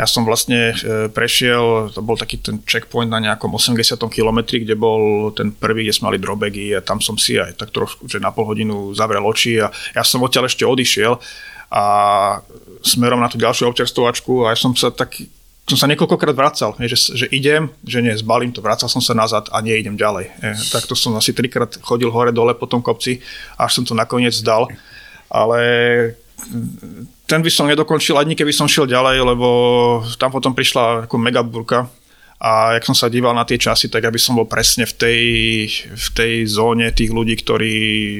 ja som vlastne e, prešiel, to bol taký ten checkpoint na nejakom 80 kilometri, kde bol ten prvý, kde sme mali drobegy a tam som si aj tak trošku, že na pol hodinu zavrel oči a ja som odtiaľ ešte odišiel a smerom na tú ďalšiu občerstovačku a ja som sa tak som sa niekoľkokrát vracal, že, že idem, že nie, zbalím to, vracal som sa nazad a neidem ďalej. Takto som asi trikrát chodil hore-dole po tom kopci, až som to nakoniec zdal. Ale ten by som nedokončil ani keby som šiel ďalej, lebo tam potom prišla ako megaburka, a jak som sa díval na tie časy, tak aby som bol presne v tej, v tej zóne tých ľudí, ktorí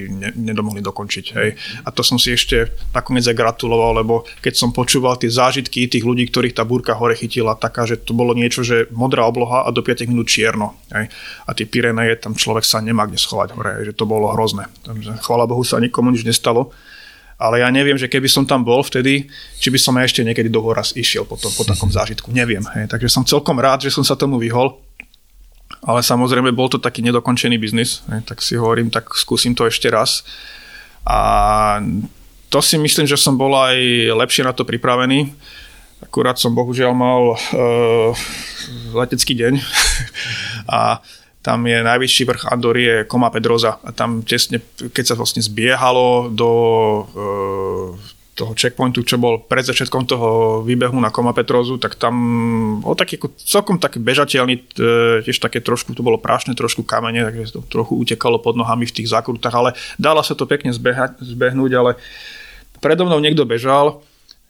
ne, nedomohli dokončiť. Hej. A to som si ešte nakoniec aj gratuloval, lebo keď som počúval tie zážitky tých ľudí, ktorých tá búrka hore chytila, taká, že to bolo niečo, že modrá obloha a do 5 minút čierno. Hej. A tie Pireneje, tam človek sa nemá kde schovať hore, hej, že to bolo hrozné. Takže, chvála Bohu sa nikomu nič nestalo ale ja neviem, že keby som tam bol vtedy, či by som ešte niekedy do raz išiel po, tom, po takom zážitku. Neviem. Hej. Takže som celkom rád, že som sa tomu vyhol. Ale samozrejme bol to taký nedokončený biznis, hej. tak si hovorím, tak skúsim to ešte raz. A to si myslím, že som bol aj lepšie na to pripravený. Akurát som bohužiaľ mal uh, letecký deň a tam je najvyšší vrch Andory je Koma Pedroza. A tam tesne, keď sa vlastne zbiehalo do e, toho checkpointu, čo bol pred začiatkom toho výbehu na Koma Petrozu, tak tam bol taký ako celkom taký bežateľný, e, tiež také trošku, to bolo prášne, trošku kamene, takže to trochu utekalo pod nohami v tých zákrutách, ale dala sa to pekne zbehať, zbehnúť, ale predo mnou niekto bežal,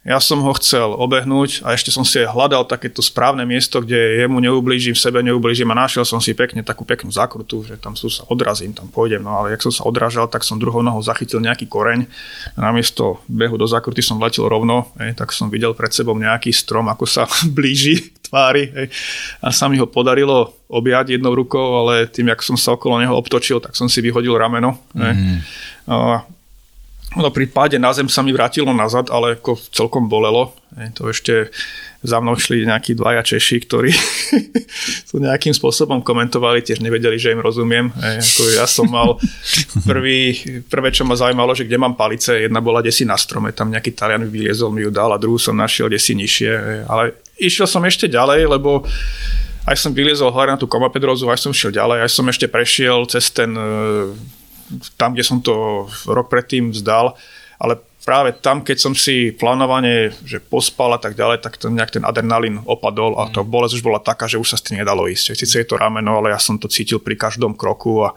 ja som ho chcel obehnúť a ešte som si hľadal takéto správne miesto, kde jemu neublížim, sebe neublížim a našiel som si pekne takú peknú zákrutu, že tam sú sa odrazím, tam pôjdem. No ale jak som sa odrážal, tak som druhou nohou zachytil nejaký koreň. Namiesto behu do zákruty som letel rovno, hej, tak som videl pred sebou nejaký strom, ako sa blíži tvári. Hej. A sa mi ho podarilo objať jednou rukou, ale tým, jak som sa okolo neho obtočil, tak som si vyhodil rameno. Hej. Mm. No, pri páde na zem sa mi vrátilo nazad, ale ako celkom bolelo. E, to ešte za mnou šli nejakí dvaja Češi, ktorí to nejakým spôsobom komentovali, tiež nevedeli, že im rozumiem. E, ako ja som mal prvý, prvé, čo ma zaujímalo, že kde mám palice, jedna bola desi na strome, tam nejaký Talian vyliezol mi ju dal a druhú som našiel desi nižšie. E, ale išiel som ešte ďalej, lebo aj som vyliezol hore na tú Komapedrozu, aj som šiel ďalej, aj som ešte prešiel cez ten tam, kde som to rok predtým vzdal, ale práve tam, keď som si plánovane, že pospal a tak ďalej, tak ten, nejak ten adrenalín opadol a to mm. bolesť už bola taká, že už sa s tým nedalo ísť. Sice je to rameno, ale ja som to cítil pri každom kroku a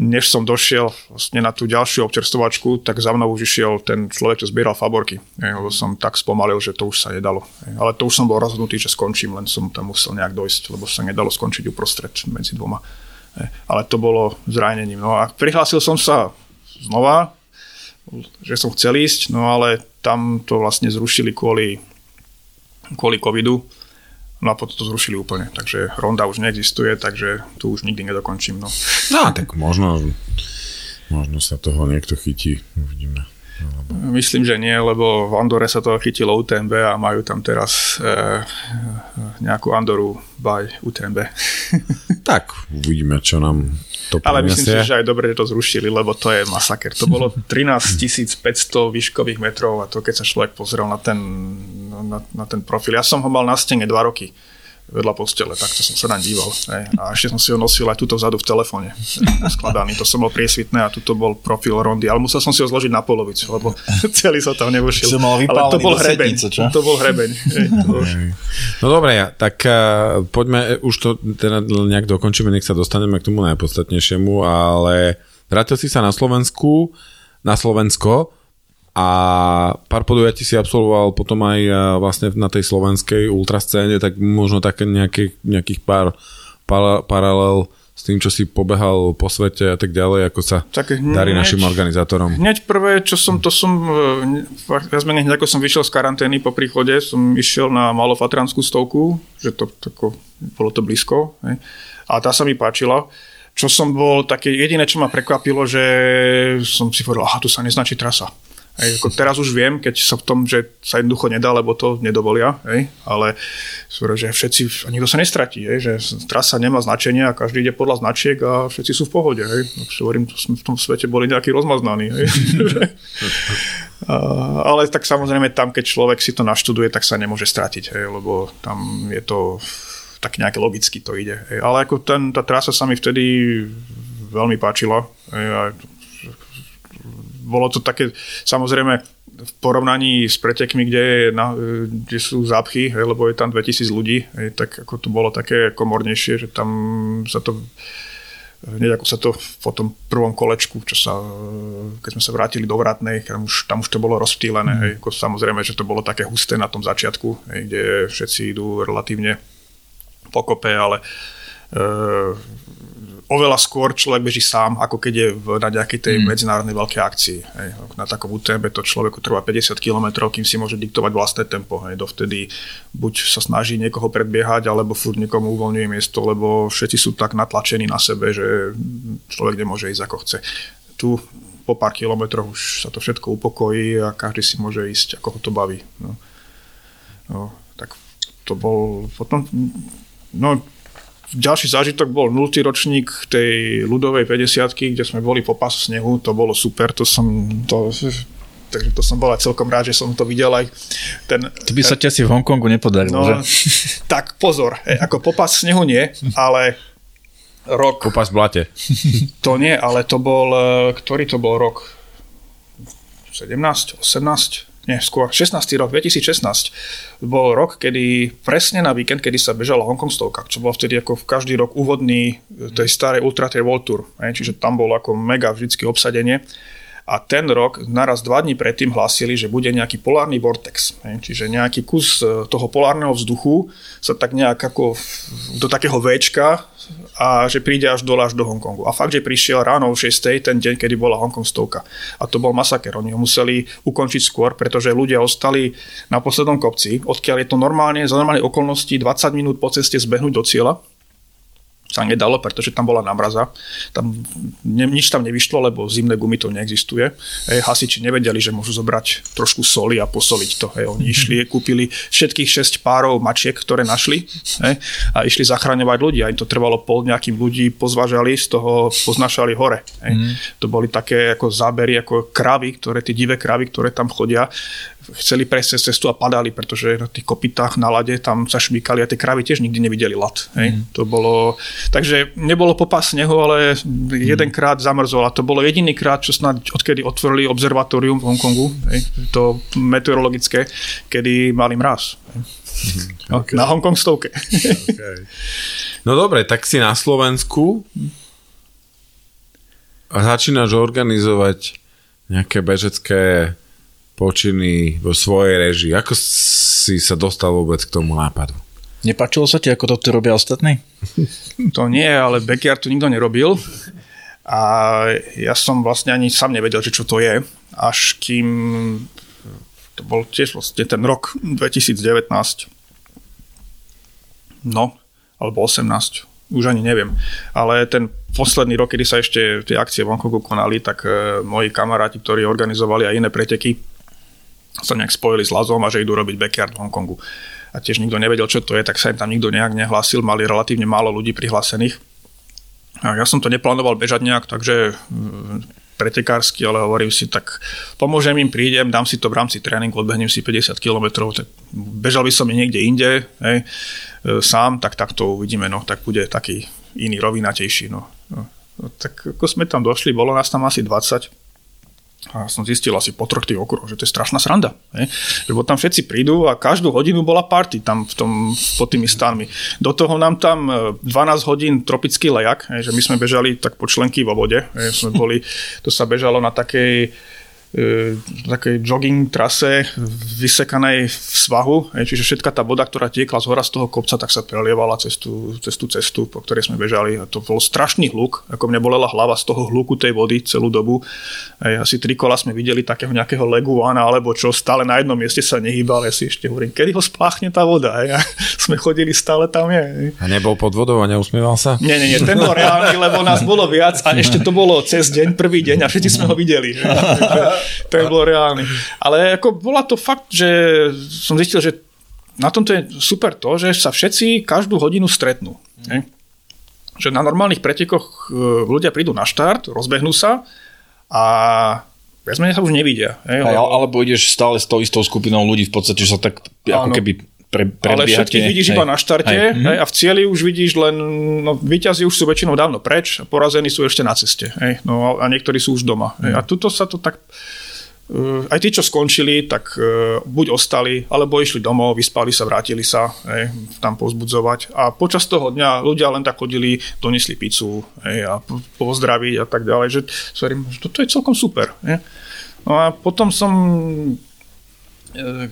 než som došiel vlastne na tú ďalšiu občerstovačku, tak za mnou už išiel ten človek, čo zbieral faborky. Lebo som tak spomalil, že to už sa nedalo. Ale to už som bol rozhodnutý, že skončím, len som tam musel nejak dojsť, lebo sa nedalo skončiť uprostred medzi dvoma ale to bolo zranením. No a prihlásil som sa znova, že som chcel ísť, no ale tam to vlastne zrušili kvôli, kvôli covidu. No a potom to zrušili úplne, takže ronda už neexistuje, takže tu už nikdy nedokončím. No, no tak možno, možno sa toho niekto chytí, uvidíme. Myslím, že nie, lebo v Andore sa to chytilo UTMB a majú tam teraz e, nejakú Andoru by UTMB. tak, uvidíme, čo nám to Ale myslím si, že aj dobre, že to zrušili, lebo to je masaker. To bolo 13 500 výškových metrov a to keď sa človek pozrel na ten, na, na ten profil. Ja som ho mal na stene dva roky vedľa postele, takto som sa naň díval. Hej. A ešte som si ho nosil aj tuto vzadu v telefóne, skladaný. To som bol priesvitné a tuto bol profil Rondy, ale musel som si ho zložiť na polovicu, lebo celý sa tam nevošiel. ale to bol hrebeň. Čo? To bol hrebeň. Hej, to bol... No dobre, ja, tak uh, poďme, už to teda nejak dokončíme, nech sa dostaneme k tomu najpodstatnejšiemu, ale vrátil si sa na Slovensku, na Slovensko, a pár podujatí si absolvoval potom aj vlastne na tej slovenskej ultrascéne, tak možno také nejaký, nejakých pár para, paralel s tým, čo si pobehal po svete a tak ďalej, ako sa tak hneď, darí našim organizátorom? Hneď prvé, čo som, to som, ja zmene, hneď ako som vyšiel z karantény po príchode, som išiel na malofatranskú stovku, že to tako, bolo to blízko, ne? a tá sa mi páčila. Čo som bol také, jediné, čo ma prekvapilo, že som si povedal, aha, tu sa neznačí trasa Hej, ako teraz už viem, keď sa v tom, že sa jednoducho nedá, lebo to nedovolia, hej, ale že všetci, nikto sa nestratí, hej, že trasa nemá značenie a každý ide podľa značiek a všetci sú v pohode. Hej. No, hovorím, v tom svete boli nejakí rozmaznaní. Hej. a, ale tak samozrejme tam, keď človek si to naštuduje, tak sa nemôže stratiť, hej, lebo tam je to tak nejak logicky to ide. Hej. Ale ako ten, tá trasa sa mi vtedy veľmi páčila. Hej, a bolo to také, samozrejme, v porovnaní s pretekmi, kde, je na, kde sú zápchy, lebo je tam 2000 ľudí, tak ako to bolo také komornejšie, že tam sa to hneď ako sa to po tom prvom kolečku, čo sa, keď sme sa vrátili do Vratnej, tam už, tam už to bolo rozptýlené. Mm. Hej, ako samozrejme, že to bolo také husté na tom začiatku, hej, kde všetci idú relatívne pokope, ale e, oveľa skôr človek beží sám, ako keď je v, na nejakej tej mm. medzinárodnej veľkej akcii. Hej. Na takom UTMB to človeku trvá 50 km, kým si môže diktovať vlastné tempo. Hej. Dovtedy buď sa snaží niekoho predbiehať, alebo furt niekomu uvoľňuje miesto, lebo všetci sú tak natlačení na sebe, že človek nemôže ísť ako chce. Tu po pár kilometroch už sa to všetko upokojí a každý si môže ísť, ako ho to baví. No. No, tak to bol potom... No, ďalší zážitok bol 0. ročník tej ľudovej 50 kde sme boli po pasu snehu, to bolo super, to som, to, takže to som bol aj celkom rád, že som to videl aj ten... To by sa ťa si v Hongkongu nepodarilo, no, že? Tak pozor, ako popas snehu nie, ale rok... Popas v blate. To nie, ale to bol, e, ktorý to bol rok? 17, 18? Nie, skôr 16. rok, 2016, bol rok, kedy presne na víkend, kedy sa bežala Hongkongstovka, čo bol vtedy ako v každý rok úvodný tej starej Ultra Trail World Tour, čiže tam bolo ako mega vždycky obsadenie a ten rok naraz dva dní predtým hlásili, že bude nejaký polárny vortex. Čiže nejaký kus e, toho polárneho vzduchu sa tak nejak ako do takého Včka a že príde až dole až do Hongkongu. A fakt, že prišiel ráno o 6. ten deň, kedy bola Hongkong stovka. A to bol masaker. Oni ho museli ukončiť skôr, pretože ľudia ostali na poslednom kopci, odkiaľ je to normálne, za normálne okolnosti 20 minút po ceste zbehnúť do cieľa sa nedalo, pretože tam bola namraza. Tam, ne, nič tam nevyšlo, lebo zimné gumy to neexistuje. Hej, hasiči nevedeli, že môžu zobrať trošku soli a posoliť to. Hej, oni išli, kúpili všetkých 6 párov mačiek, ktoré našli hej, a išli zachraňovať ľudí. A im to trvalo pol dňa, kým ľudí pozvážali, z toho poznašali hore. Hej. Mm. To boli také ako zábery, ako kravy, ktoré, tie divé kravy, ktoré tam chodia chceli prejsť cez cestu a padali, pretože na tých kopitách na lade tam sa šmýkali a tie kravy tiež nikdy nevideli lad. Hej. Mm. To bolo, takže nebolo popas snehu, ale jedenkrát zamrzol a to bolo jediný krát, čo snad odkedy otvorili observatórium v Hongkongu, hej, to meteorologické, kedy mali mraz. Okay. Na Hongkong stovke. Okay. No dobre, tak si na Slovensku a začínaš organizovať nejaké bežecké počiny vo svojej režii. Ako si sa dostal vôbec k tomu nápadu? Nepačilo sa ti, ako to tu robia ostatní? To nie, ale backyard tu nikto nerobil. A ja som vlastne ani sám nevedel, že čo to je, až kým to bol tiež vlastne ten rok 2019. No, alebo 18 už ani neviem. Ale ten posledný rok, kedy sa ešte tie akcie v Hongkongu konali, tak e, moji kamaráti, ktorí organizovali aj iné preteky, sa nejak spojili s Lazom a že idú robiť backyard v Hongkongu. A tiež nikto nevedel, čo to je, tak sa im tam nikto nejak nehlásil, mali relatívne málo ľudí prihlásených. A ja som to neplánoval bežať nejak, takže mm, pretekársky, ale hovorím si, tak pomôžem im, prídem, dám si to v rámci tréningu, odbehnem si 50 km, tak bežal by som i niekde inde, hej, e, sám, tak takto uvidíme, no, tak bude taký iný, rovinatejší, no. no. tak ako sme tam došli, bolo nás tam asi 20, a som zistil asi po troch tých okruhoch, že to je strašná sranda. Ne? Lebo tam všetci prídu a každú hodinu bola party tam v tom, pod tými stanmi. Do toho nám tam 12 e, hodín tropický lejak, ne? že my sme bežali tak po členky vo vode. Ne? Sme boli, to sa bežalo na takej takej jogging trase vysekanej v svahu, čiže všetka tá voda, ktorá tiekla z hora z toho kopca, tak sa prelievala cez tú, cez tú cestu, po ktorej sme bežali. A to bol strašný hluk, ako mne bolela hlava z toho hluku tej vody celú dobu. Aj asi tri kola sme videli takého nejakého leguána alebo čo, stále na jednom mieste sa nehýbal. Ja si ešte hovorím, kedy ho spláchne tá voda. A sme chodili stále tam. Je. A nebol pod vodou a neusmieval sa? Nie, nie, nie, ten bol reálny, lebo nás bolo viac a ešte to bolo cez deň, prvý deň a všetci sme ho videli to je bolo reálne. Ale ako bola to fakt, že som zistil, že na tomto je super to, že sa všetci každú hodinu stretnú. Mm. Že na normálnych pretekoch e, ľudia prídu na štart, rozbehnú sa a viac menej sa už nevidia. Hej, Aj, alebo ideš stále s tou istou skupinou ľudí v podstate, že sa tak ako keby pre, Ale všetkých vidíš hej, iba na štarte hej. Hej, a v cieli už vidíš len, no výťazí už sú väčšinou dávno preč a porazení sú ešte na ceste. Hej, no a niektorí sú už doma. Hej, a tuto sa to tak aj tí, čo skončili, tak e, buď ostali, alebo išli domov, vyspali sa, vrátili sa hej, tam pozbudzovať. A počas toho dňa ľudia len tak chodili, donesli pizzu hej, a pozdraviť a tak ďalej. Že, sorry, že toto je celkom super. Hej. No a potom som e,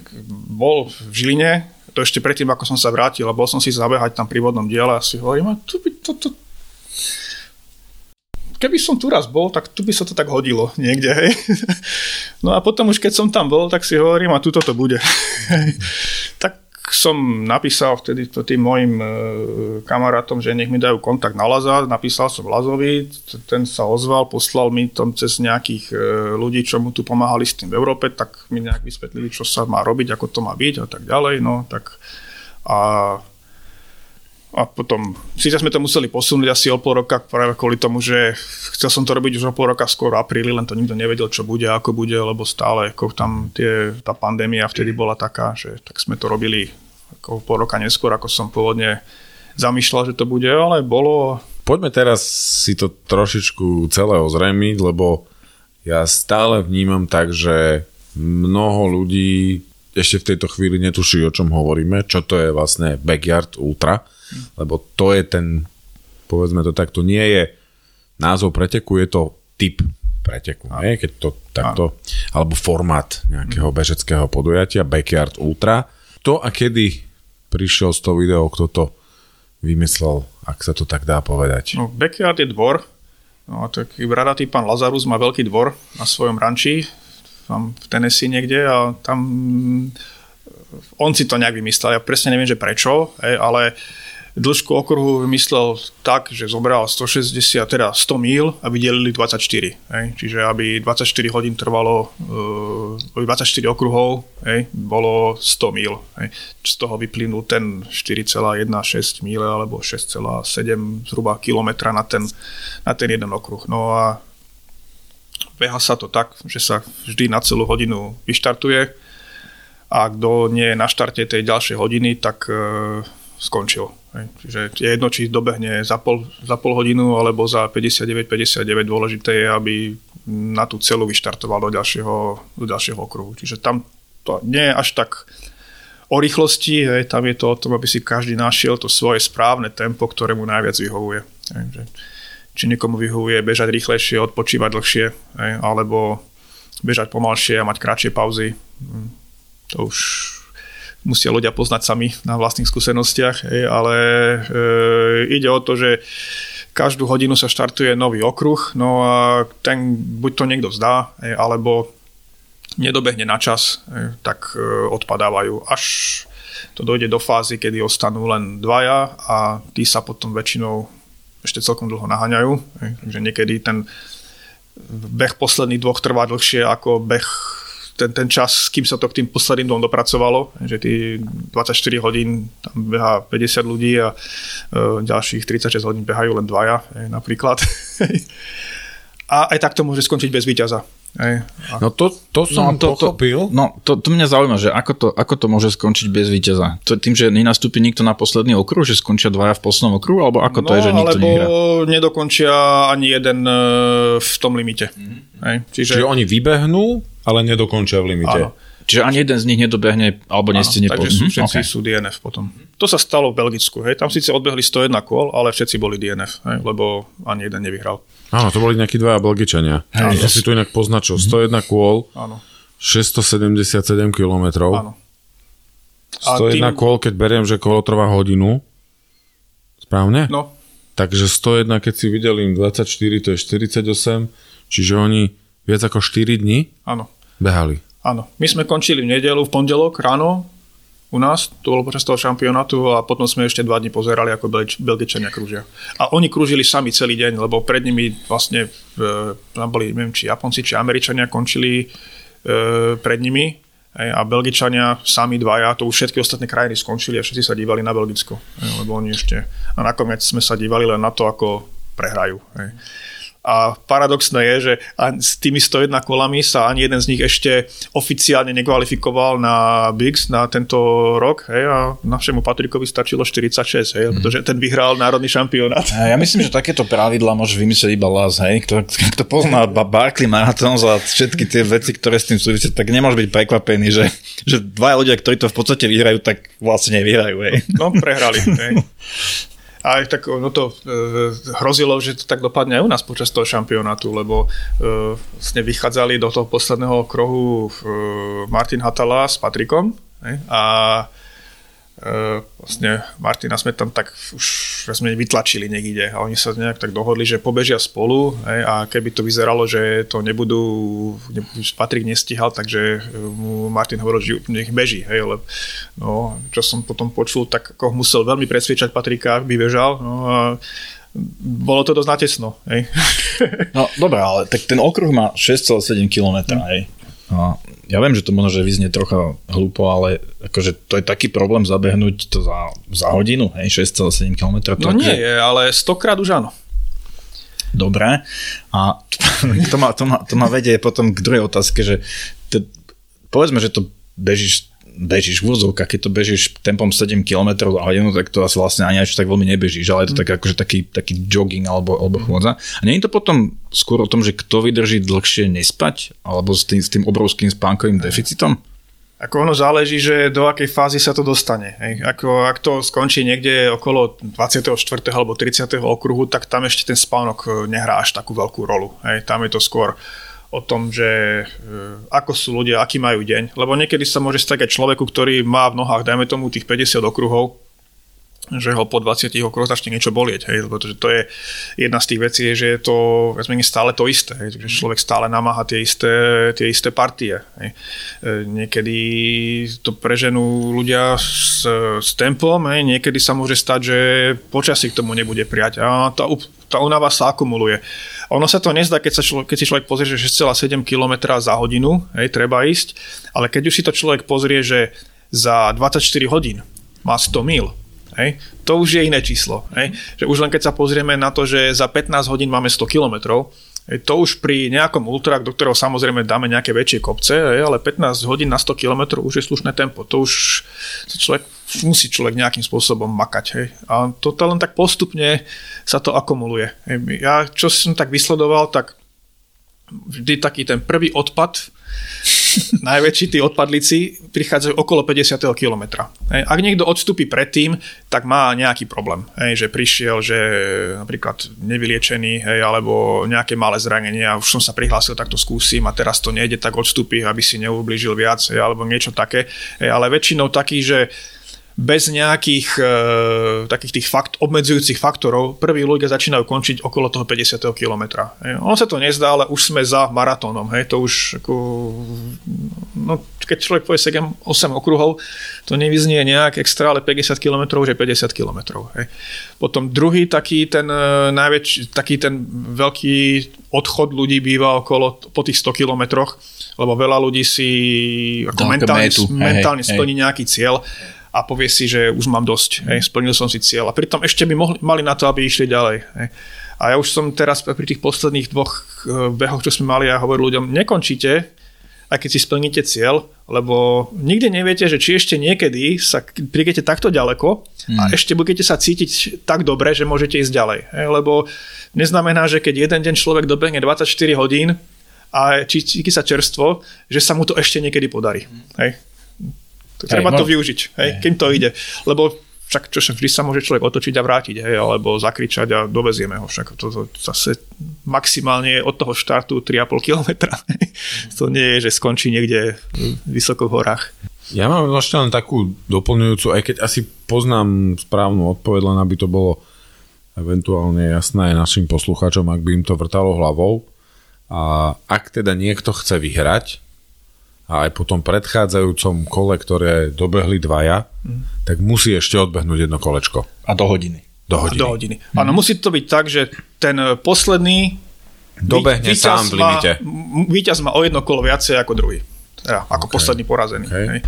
bol v Žiline, to ešte predtým, ako som sa vrátil a bol som si zabehať tam pri vodnom diele a si hovorím, a tu by to, to, keby som tu raz bol, tak tu by sa to tak hodilo niekde, hej. No a potom už keď som tam bol, tak si hovorím, a tuto to bude. tak som napísal vtedy tým mojim e, kamarátom, že nech mi dajú kontakt na Laza, napísal som Lazovi, ten sa ozval, poslal mi tam cez nejakých e, ľudí, čo mu tu pomáhali s tým v Európe, tak mi nejak vysvetlili, čo sa má robiť, ako to má byť a tak ďalej, no tak a a potom, síce sme to museli posunúť asi o pol roka práve kvôli tomu, že chcel som to robiť už o pol roka skôr v apríli, len to nikto nevedel, čo bude, ako bude, lebo stále ako tam tie, tá pandémia vtedy bola taká, že tak sme to robili ako pol roka neskôr, ako som pôvodne zamýšľal, že to bude, ale bolo... Poďme teraz si to trošičku celé ozrejmiť, lebo ja stále vnímam tak, že mnoho ľudí ešte v tejto chvíli netuší, o čom hovoríme, čo to je vlastne Backyard Ultra lebo to je ten, povedzme to takto, nie je názov preteku, je to typ preteku, nie? keď to takto, a. alebo formát nejakého bežeckého podujatia, Backyard Ultra. To a kedy prišiel z toho video, kto to vymyslel, ak sa to tak dá povedať? No, Backyard je dvor, no, taký bradatý pán Lazarus má veľký dvor na svojom ranči, tam v Tennessee niekde a tam on si to nejak vymyslel, ja presne neviem, že prečo, ale dĺžku okruhu vymyslel tak, že zobral 160, teda 100 míl a vydelili 24. Hej? Čiže aby 24 hodín trvalo, uh, 24 okruhov hej? bolo 100 míl. Hej? Z toho vyplynul ten 4,16 míle alebo 6,7 zhruba kilometra na ten, na ten jeden okruh. No a beha sa to tak, že sa vždy na celú hodinu vyštartuje a kto nie je na štarte tej ďalšej hodiny, tak e, skončil. Čiže je jedno, či dobehne za pol, za pol hodinu alebo za 59-59, dôležité je, aby na tú celú vyštartoval do ďalšieho, do ďalšieho okruhu. Čiže tam to nie je až tak o rýchlosti, hej, tam je to o tom, aby si každý našiel to svoje správne tempo, ktoré mu najviac vyhovuje. Hej, či niekomu vyhovuje bežať rýchlejšie, odpočívať dlhšie, hej, alebo bežať pomalšie a mať kratšie pauzy. Hm. To už musia ľudia poznať sami na vlastných skúsenostiach, hej, ale e, ide o to, že každú hodinu sa štartuje nový okruh, no a ten buď to niekto vzdá, hej, alebo nedobehne na čas, hej, tak e, odpadávajú až to dojde do fázy, kedy ostanú len dvaja a tí sa potom väčšinou ešte celkom dlho naháňajú. Takže niekedy ten beh posledných dvoch trvá dlhšie ako beh ten, ten čas, kým sa to k tým posledným dvom dopracovalo, že tí 24 hodín tam beha 50 ľudí a e, ďalších 36 hodín behajú len dvaja, e, napríklad. a aj tak to môže skončiť bez víťaza. Ej, a... No to, to som no, to, pochopil. To, no to, to mňa zaujíma, že ako to, ako to môže skončiť bez víťaza? To tým, že nenastúpi nikto na posledný okruh, že skončia dvaja v poslednom okruhu, alebo ako to no, je, že nikto alebo nehrá? nedokončia ani jeden e, v tom limite. Mm-hmm. Ej, čiže... čiže oni vybehnú, ale nedokončia v limite. Áno. Čiže ani jeden z nich nedobehne, alebo nestihne Takže sú, mhm, všetci okay. sú DNF potom. To sa stalo v Belgicku, hej. Tam síce odbehli 101 kôl, ale všetci boli DNF, hej, lebo ani jeden nevyhral. Áno, to boli nejakí dvaja Belgičania. To si tu inak poznačil. 101 mhm. kôl, Áno. 677 km. Áno. 101 tým... kôl, keď beriem, že kolo trvá hodinu. Správne? No. Takže 101, keď si videlím 24, to je 48, čiže oni viac ako 4 dní Áno. behali. Áno. My sme končili v nedelu, v pondelok ráno u nás, to bolo počas toho šampionátu a potom sme ešte dva dní pozerali, ako Belgičania krúžia. A oni krúžili sami celý deň, lebo pred nimi vlastne e, tam boli, neviem, či Japonci, či Američania končili e, pred nimi a Belgičania sami dvaja, to už všetky ostatné krajiny skončili a všetci sa dívali na Belgicko, lebo oni ešte, a nakoniec sme sa dívali len na to, ako prehrajú. Hej. A paradoxné je, že s tými 101 kolami sa ani jeden z nich ešte oficiálne nekvalifikoval na Bigs na tento rok. Hej, a našemu Patrikovi stačilo 46, hej, mm. pretože ten vyhral národný šampionát. Ja myslím, že takéto pravidla môže vymyslieť iba Las, hej, kto, kto pozná Barkley Marathon a všetky tie veci, ktoré s tým súvisia, tak nemôže byť prekvapený, že, že dvaja ľudia, ktorí to v podstate vyhrajú, tak vlastne nevyhrajú. Hej. No, prehrali. Hej. A aj tak no to e, hrozilo, že to tak dopadne aj u nás počas toho šampionátu, lebo e, vlastne vychádzali do toho posledného krohu e, Martin Hatala s Patrikom ne? a e, vlastne Martina sme tam tak už sme vytlačili niekde a oni sa nejak tak dohodli, že pobežia spolu hej, a keby to vyzeralo, že to nebudú, ne, Patrik nestihal, takže mu Martin hovoril, že nech beží, hej, lebo no, čo som potom počul, tak ako musel veľmi presviečať Patrika, aby bežal, no a bolo to dosť natesno. Hej. No dobré, ale tak ten okruh má 6,7 km, mm. hej. No, ja viem, že to možno, že vyznie trocha hlúpo, ale akože to je taký problém zabehnúť to za, za hodinu, hej, 6,7 km. No nie je, ale 100 krát už áno. Dobre. A to ma, to, ma, to ma vedie potom k druhej otázke, že to, povedzme, že to bežíš bežíš v úzovkách, keď to bežíš tempom 7 km za hodinu, tak to asi vlastne ani až tak veľmi nebežíš, ale je to mm. tak akože taký, taký jogging alebo, alebo chôdza. A nie je to potom skôr o tom, že kto vydrží dlhšie nespať, alebo s tým, s tým obrovským spánkovým deficitom? Ako ono záleží, že do akej fázy sa to dostane. Hej. Ako, ak to skončí niekde okolo 24. alebo 30. okruhu, tak tam ešte ten spánok eh, nehrá až takú veľkú rolu. Hej. Tam je to skôr o tom, že e, ako sú ľudia, aký majú deň. Lebo niekedy sa môže stať aj človeku, ktorý má v nohách, dajme tomu, tých 50 okruhov že ho po 20 okruhoch začne niečo bolieť, hej, lebo to, je jedna z tých vecí, že je to viac stále to isté, hej, že človek stále namáha tie isté, tie isté partie. Hej. E, niekedy to preženú ľudia s, s tempom, hej, niekedy sa môže stať, že počasí k tomu nebude prijať a tá, tá únava sa akumuluje. Ono sa to nezdá, keď, sa človek, keď si človek pozrie, že 6,7 km za hodinu hej, treba ísť, ale keď už si to človek pozrie, že za 24 hodín má 100 mil, Hej? To už je iné číslo. Hej? Že už len keď sa pozrieme na to, že za 15 hodín máme 100 km, to už pri nejakom ultra, do ktorého samozrejme dáme nejaké väčšie kopce, ale 15 hodín na 100 km už je slušné tempo. To už človek, musí človek nejakým spôsobom makať. Hej. A to len tak postupne sa to akumuluje. Ja čo som tak vysledoval, tak vždy taký ten prvý odpad najväčší tí odpadlíci prichádzajú okolo 50. kilometra. Ak niekto odstúpi predtým, tak má nejaký problém. Hej, že prišiel, že napríklad nevyliečený, hej, alebo nejaké malé zranenie a už som sa prihlásil, tak to skúsim a teraz to nejde, tak odstúpi, aby si neublížil viac, hej, alebo niečo také. Hej, ale väčšinou taký, že bez nejakých e, takých tých fakt, obmedzujúcich faktorov prví ľudia začínajú končiť okolo toho 50. kilometra. Ono sa to nezdá, ale už sme za maratónom. Hej. To už ako, no, keď človek povie 7, 8 okruhov, to nevyznie nejak extra, ale 50 km už je 50 km. Hej. Potom druhý taký ten e, najväčší, taký ten veľký odchod ľudí býva okolo po tých 100 kilometroch, lebo veľa ľudí si ako mentálne, mentálne hej, splní hej. nejaký cieľ a povie si, že už mám dosť, hej, splnil som si cieľ. A pritom ešte by mohli, mali na to, aby išli ďalej. Hej. A ja už som teraz pri tých posledných dvoch eh, behoch, čo sme mali, ja hovorím ľuďom, nekončíte, aj keď si splníte cieľ, lebo nikdy neviete, že či ešte niekedy sa prídete takto ďaleko a hmm. ešte budete sa cítiť tak dobre, že môžete ísť ďalej. Hej, lebo neznamená, že keď jeden deň človek dobehne 24 hodín a cíti sa čerstvo, že sa mu to ešte niekedy podarí. Hej. Treba to využiť, hej, kým to ide. Lebo však čo, vždy sa môže človek otočiť a vrátiť, hej, alebo zakričať a dovezieme ho. Však to, to zase maximálne od toho štartu 3,5 km. to nie je, že skončí niekde vysoko v horách. Ja mám ešte len takú doplňujúcu, aj keď asi poznám správnu odpoveď, len aby to bolo eventuálne jasné aj našim poslucháčom, ak by im to vrtalo hlavou. A ak teda niekto chce vyhrať, a aj po tom predchádzajúcom kole, ktoré dobehli dvaja, mm. tak musí ešte odbehnúť jedno kolečko. A do hodiny. Do hodiny. A do hodiny. Mm. Áno, musí to byť tak, že ten e, posledný dobehne sám v limite. Víťaz má o jedno kolo viacej ako druhý. Teda, ako okay. posledný porazený. Okay. Hej.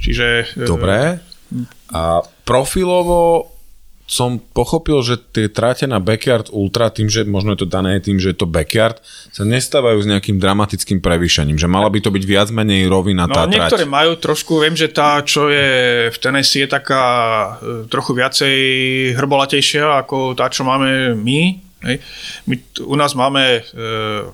Čiže... E, Dobre. A profilovo som pochopil, že tie tráte na backyard ultra, tým, že možno je to dané tým, že je to backyard, sa nestávajú s nejakým dramatickým prevýšením, že mala by to byť viac menej rovina no, tá niektoré trať. majú trošku, viem, že tá, čo je v Tennessee je taká e, trochu viacej hrbolatejšia ako tá, čo máme my, Hej. My u nás máme, e,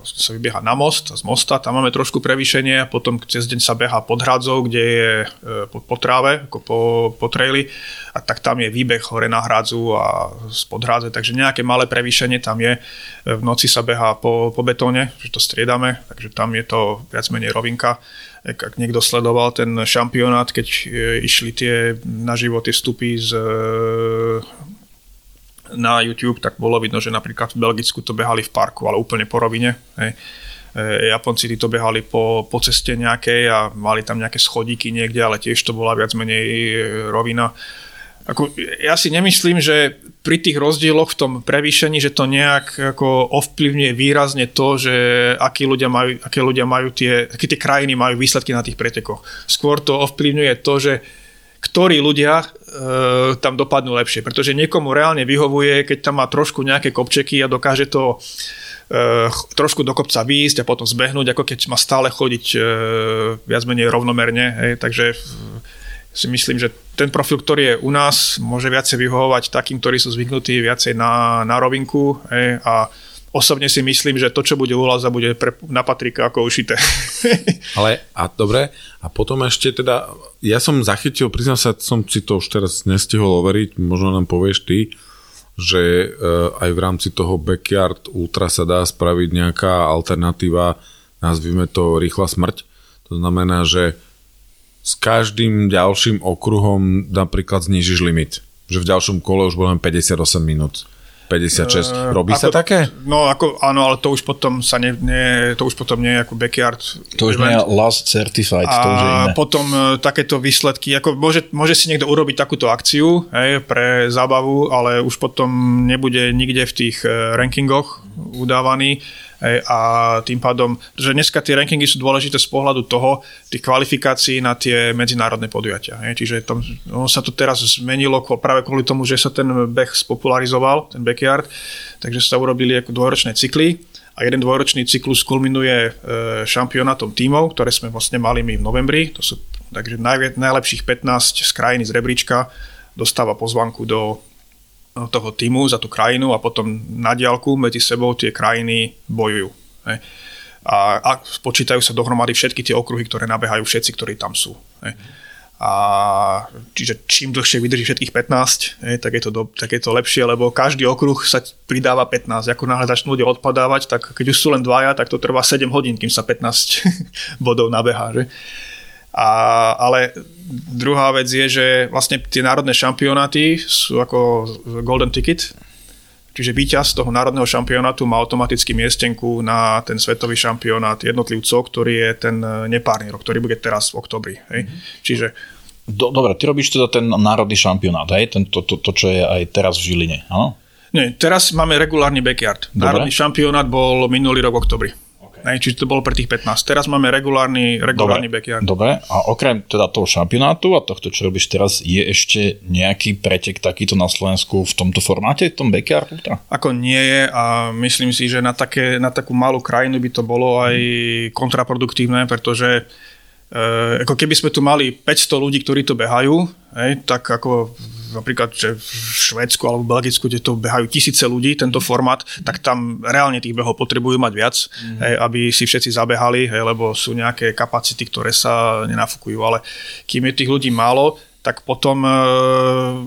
sa vybieha na most, z mosta, tam máme trošku prevýšenie, potom cez deň sa beha pod hradzou, kde je e, po, po tráve, ako po, po traili, a tak tam je výbeh hore na hradzu a spod hradze, takže nejaké malé prevýšenie tam je. E, v noci sa beha po, po betóne, že to striedame, takže tam je to viac menej rovinka. Ak niekto sledoval ten šampionát, keď e, išli tie na životy vstupy z na YouTube, tak bolo vidno, že napríklad v Belgicku to behali v parku, ale úplne po rovine. Hej. E, Japonci to behali po, po ceste nejakej a mali tam nejaké schodíky niekde, ale tiež to bola viac menej e, rovina. Ako, ja si nemyslím, že pri tých rozdieloch v tom prevýšení, že to nejak ako ovplyvňuje výrazne to, že akí ľudia majú, aké ľudia majú tie, aké tie krajiny majú výsledky na tých pretekoch. Skôr to ovplyvňuje to, že ktorí ľudia e, tam dopadnú lepšie. Pretože niekomu reálne vyhovuje, keď tam má trošku nejaké kopčeky a dokáže to e, trošku do kopca výjsť a potom zbehnúť, ako keď má stále chodiť e, viac menej rovnomerne. Hej. Takže si myslím, že ten profil, ktorý je u nás, môže viacej vyhovovať takým, ktorí sú zvyknutí viacej na, na rovinku hej, a osobne si myslím, že to, čo bude u bude pre, na Patrika ako ušité. Ale a dobre, a potom ešte teda, ja som zachytil, priznám sa, som si to už teraz nestihol overiť, možno nám povieš ty, že uh, aj v rámci toho backyard ultra sa dá spraviť nejaká alternatíva, nazvime to rýchla smrť. To znamená, že s každým ďalším okruhom napríklad znižíš limit že v ďalšom kole už budeme 58 minút. 56. Robí ako, sa také? No ako, áno, ale to už potom sa ne, ne to už potom nie je ako backyard. To už nie je last certified, a to už je iné. potom e, takéto výsledky, ako môže, môže si niekto urobiť takúto akciu hej, pre zábavu, ale už potom nebude nikde v tých e, rankingoch udávaný Hej, a tým pádom, že dneska tie rankingy sú dôležité z pohľadu toho, tých kvalifikácií na tie medzinárodné podujatia. Hej, čiže tam, no, sa to teraz zmenilo práve kvôli tomu, že sa ten beh spopularizoval, ten backyard, takže sa urobili ako dvojročné cykly a jeden dvojročný cyklus kulminuje e, šampionátom tímov, ktoré sme vlastne mali my v novembri. To sú takže naj, najlepších 15 z krajiny z rebríčka dostáva pozvanku do toho týmu za tú krajinu a potom na diálku medzi sebou tie krajiny bojujú. Hej. A, a počítajú sa dohromady všetky tie okruhy, ktoré nabehajú všetci, ktorí tam sú. Hej. A čiže čím dlhšie vydrží všetkých 15, hej, tak, je to do, tak je to lepšie, lebo každý okruh sa pridáva 15. Ako náhle začnú ľudia odpadávať, tak keď už sú len dvaja, tak to trvá 7 hodín, kým sa 15 bodov nabehá. Že? A, ale druhá vec je, že vlastne tie národné šampionáty sú ako golden ticket, čiže víťaz toho národného šampionátu má automaticky miestenku na ten svetový šampionát jednotlivcov, ktorý je ten nepárny rok, ktorý bude teraz v oktobri. Hej. Mm-hmm. Čiže Do, dobre, ty robíš teda ten národný šampionát, hej? Ten, to, to, to, čo je aj teraz v Žiline, áno? Nie, teraz máme regulárny backyard. Dobre. Národný šampionát bol minulý rok v oktobri. Okay. čiže to bolo pre tých 15. Teraz máme regulárny, regulárny Dobre. backyard. Dobre, a okrem teda toho šampionátu a tohto, čo robíš teraz, je ešte nejaký pretek takýto na Slovensku v tomto formáte, v tom backyardu? Ako nie je a myslím si, že na, také, na takú malú krajinu by to bolo aj kontraproduktívne, pretože Uh, ako keby sme tu mali 500 ľudí, ktorí to behajú, hej, tak ako napríklad že v Švedsku alebo v Belgicku, kde to behajú tisíce ľudí, tento formát, tak tam reálne tých behov potrebujú mať viac, mm. hej, aby si všetci zabehali, hej, lebo sú nejaké kapacity, ktoré sa nenafúkujú, ale kým je tých ľudí málo, tak potom uh,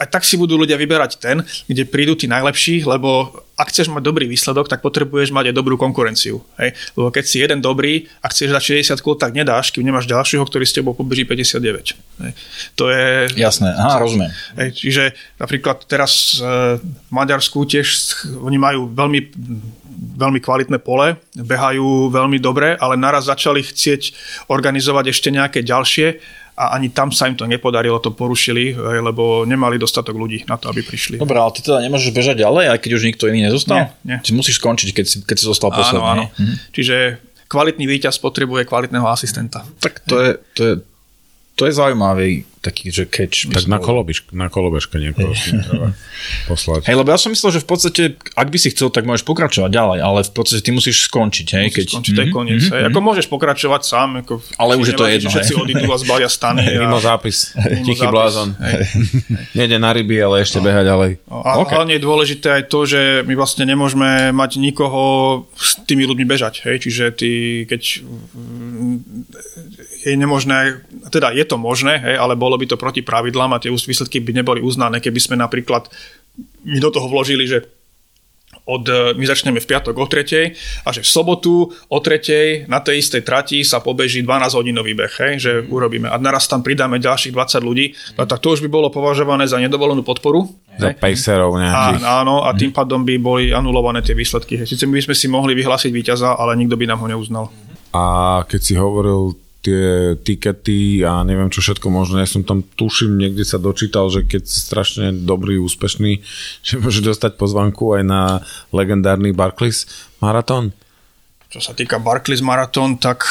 aj tak si budú ľudia vyberať ten, kde prídu tí najlepší, lebo ak chceš mať dobrý výsledok, tak potrebuješ mať aj dobrú konkurenciu. Hej? Lebo keď si jeden dobrý a chceš dať 60 kôl, tak nedáš, kým nemáš ďalšieho, ktorý s tebou pobeží 59. Hej? To je... Jasné, aha, rozumiem. Hej, čiže napríklad teraz e, v Maďarsku tiež oni majú veľmi veľmi kvalitné pole, behajú veľmi dobre, ale naraz začali chcieť organizovať ešte nejaké ďalšie a ani tam sa im to nepodarilo, to porušili, lebo nemali dostatok ľudí na to, aby prišli. Dobre, ale ty teda nemôžeš bežať ďalej, aj keď už nikto iný nezostal? Nie, nie. Ty musíš skončiť, keď si, keď si zostal posledný. Áno, áno. Mhm. Čiže kvalitný víťaz potrebuje kvalitného asistenta. Tak to je, to je, to je zaujímavý taký, že catch. Tak na, kolobiš, na kolobežke niekoho poslať. Hej, lebo ja som myslel, že v podstate, ak by si chcel, tak môžeš pokračovať ďalej, ale v podstate ty musíš skončiť. Hej, musíš keď... skončiť, mm-hmm. koniec. Mm-hmm. Ako môžeš pokračovať sám. Ako, ale už je to jedno. Všetci odídu a zbalia stany. A... Mimo zápis. Mimo Tichý zápis. blázon. Nejde na ryby, ale ešte no. beha ďalej. A okay. hlavne je dôležité aj to, že my vlastne nemôžeme mať nikoho s tými ľuďmi bežať. Hej? Čiže ty, keď je nemožné, teda je to možné, hej, ale bolo by to proti pravidlám a tie výsledky by neboli uznané, keby sme napríklad my do toho vložili, že od, e, my začneme v piatok o tretej a že v sobotu o tretej na tej istej trati sa pobeží 12 hodinový beh, hej, že urobíme. A naraz tam pridáme ďalších 20 ľudí, no, tak to už by bolo považované za nedovolenú podporu. Za pacerov nejakých. A, áno, a tým pádom by boli anulované tie výsledky. Sice my by sme si mohli vyhlásiť víťaza, ale nikto by nám ho neuznal. A keď si hovoril tie tikety a neviem čo všetko možno. Ja som tam tuším, niekde sa dočítal, že keď si strašne dobrý, úspešný, že môže dostať pozvanku aj na legendárny Barclays maratón. Čo sa týka Barclays maratón, tak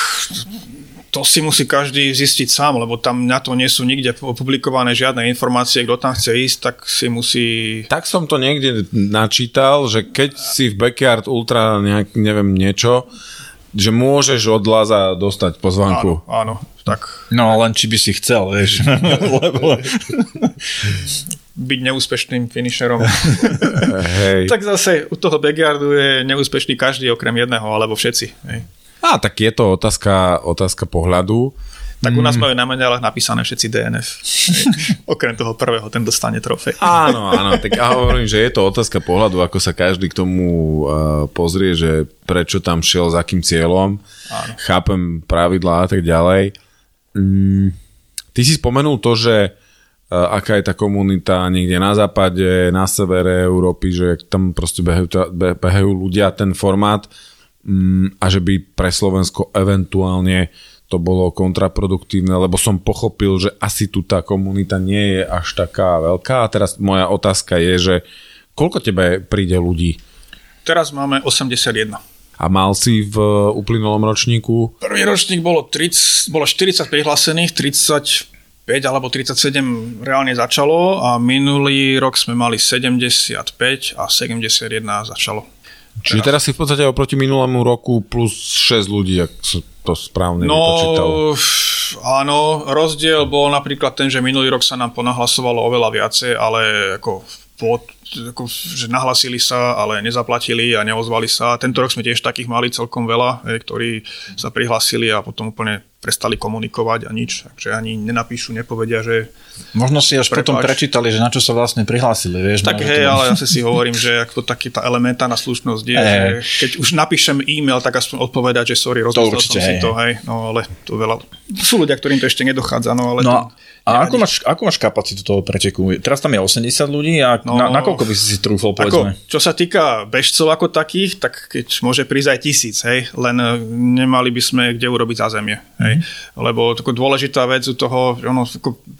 to si musí každý zistiť sám, lebo tam na to nie sú nikde opublikované žiadne informácie, kto tam chce ísť, tak si musí... Tak som to niekde načítal, že keď si v Backyard Ultra nejak, neviem, niečo, že môžeš od Laza dostať pozvanku. Áno, áno, tak. No len či by si chcel, vieš. Lebo... byť neúspešným finisherom. Hej. tak zase u toho backyardu je neúspešný každý okrem jedného, alebo všetci. Hej. A tak je to otázka, otázka pohľadu. Tak u nás mm. majú na medailách napísané všetci DNF. Okrem toho prvého, ten dostane trofej. Áno, áno, tak ja hovorím, že je to otázka pohľadu, ako sa každý k tomu uh, pozrie, že prečo tam šiel, s akým cieľom. Áno. Chápem pravidlá a tak ďalej. Mm, ty si spomenul to, že aká je tá komunita niekde na západe, na severe Európy, že tam proste behajú, behajú ľudia ten formát mm, a že by pre Slovensko eventuálne to bolo kontraproduktívne, lebo som pochopil, že asi tu tá komunita nie je až taká veľká. A teraz moja otázka je, že koľko tebe príde ľudí? Teraz máme 81. A mal si v uplynulom ročníku? Prvý ročník bolo, 30, bolo 40 prihlásených, 35 alebo 37 reálne začalo a minulý rok sme mali 75 a 71 začalo. Čiže teraz si v podstate oproti minulému roku plus 6 ľudí, ak som to správne no, vypočítal. áno, rozdiel bol napríklad ten, že minulý rok sa nám ponahlasovalo oveľa viacej, ale ako pod, ako, že nahlasili sa, ale nezaplatili a neozvali sa. Tento rok sme tiež takých mali celkom veľa, ktorí sa prihlasili a potom úplne prestali komunikovať a nič, takže ani nenapíšu, nepovedia, že... Možno si až prepáč. potom prečítali, že na čo sa vlastne prihlásili, vieš. Tak hej, to... ale ja si hovorím, že ako taký tá elementárna slušnosť je, hey. že keď už napíšem e-mail, tak aspoň odpovedať, že sorry, rozmyslel som si hej. to, hej, no ale to veľa... Sú ľudia, ktorým to ešte nedochádza, no ale... No, to... A ako máš, ako máš kapacitu toho preteku? Teraz tam je 80 ľudí a no, na, koľko by si si trúfol, povedzme? Ako, čo sa týka bežcov ako takých, tak keď môže prísť aj tisíc, hej, len eh, nemali by sme kde urobiť zázemie, hej. Mm. Lebo tako dôležitá vec u toho, ono,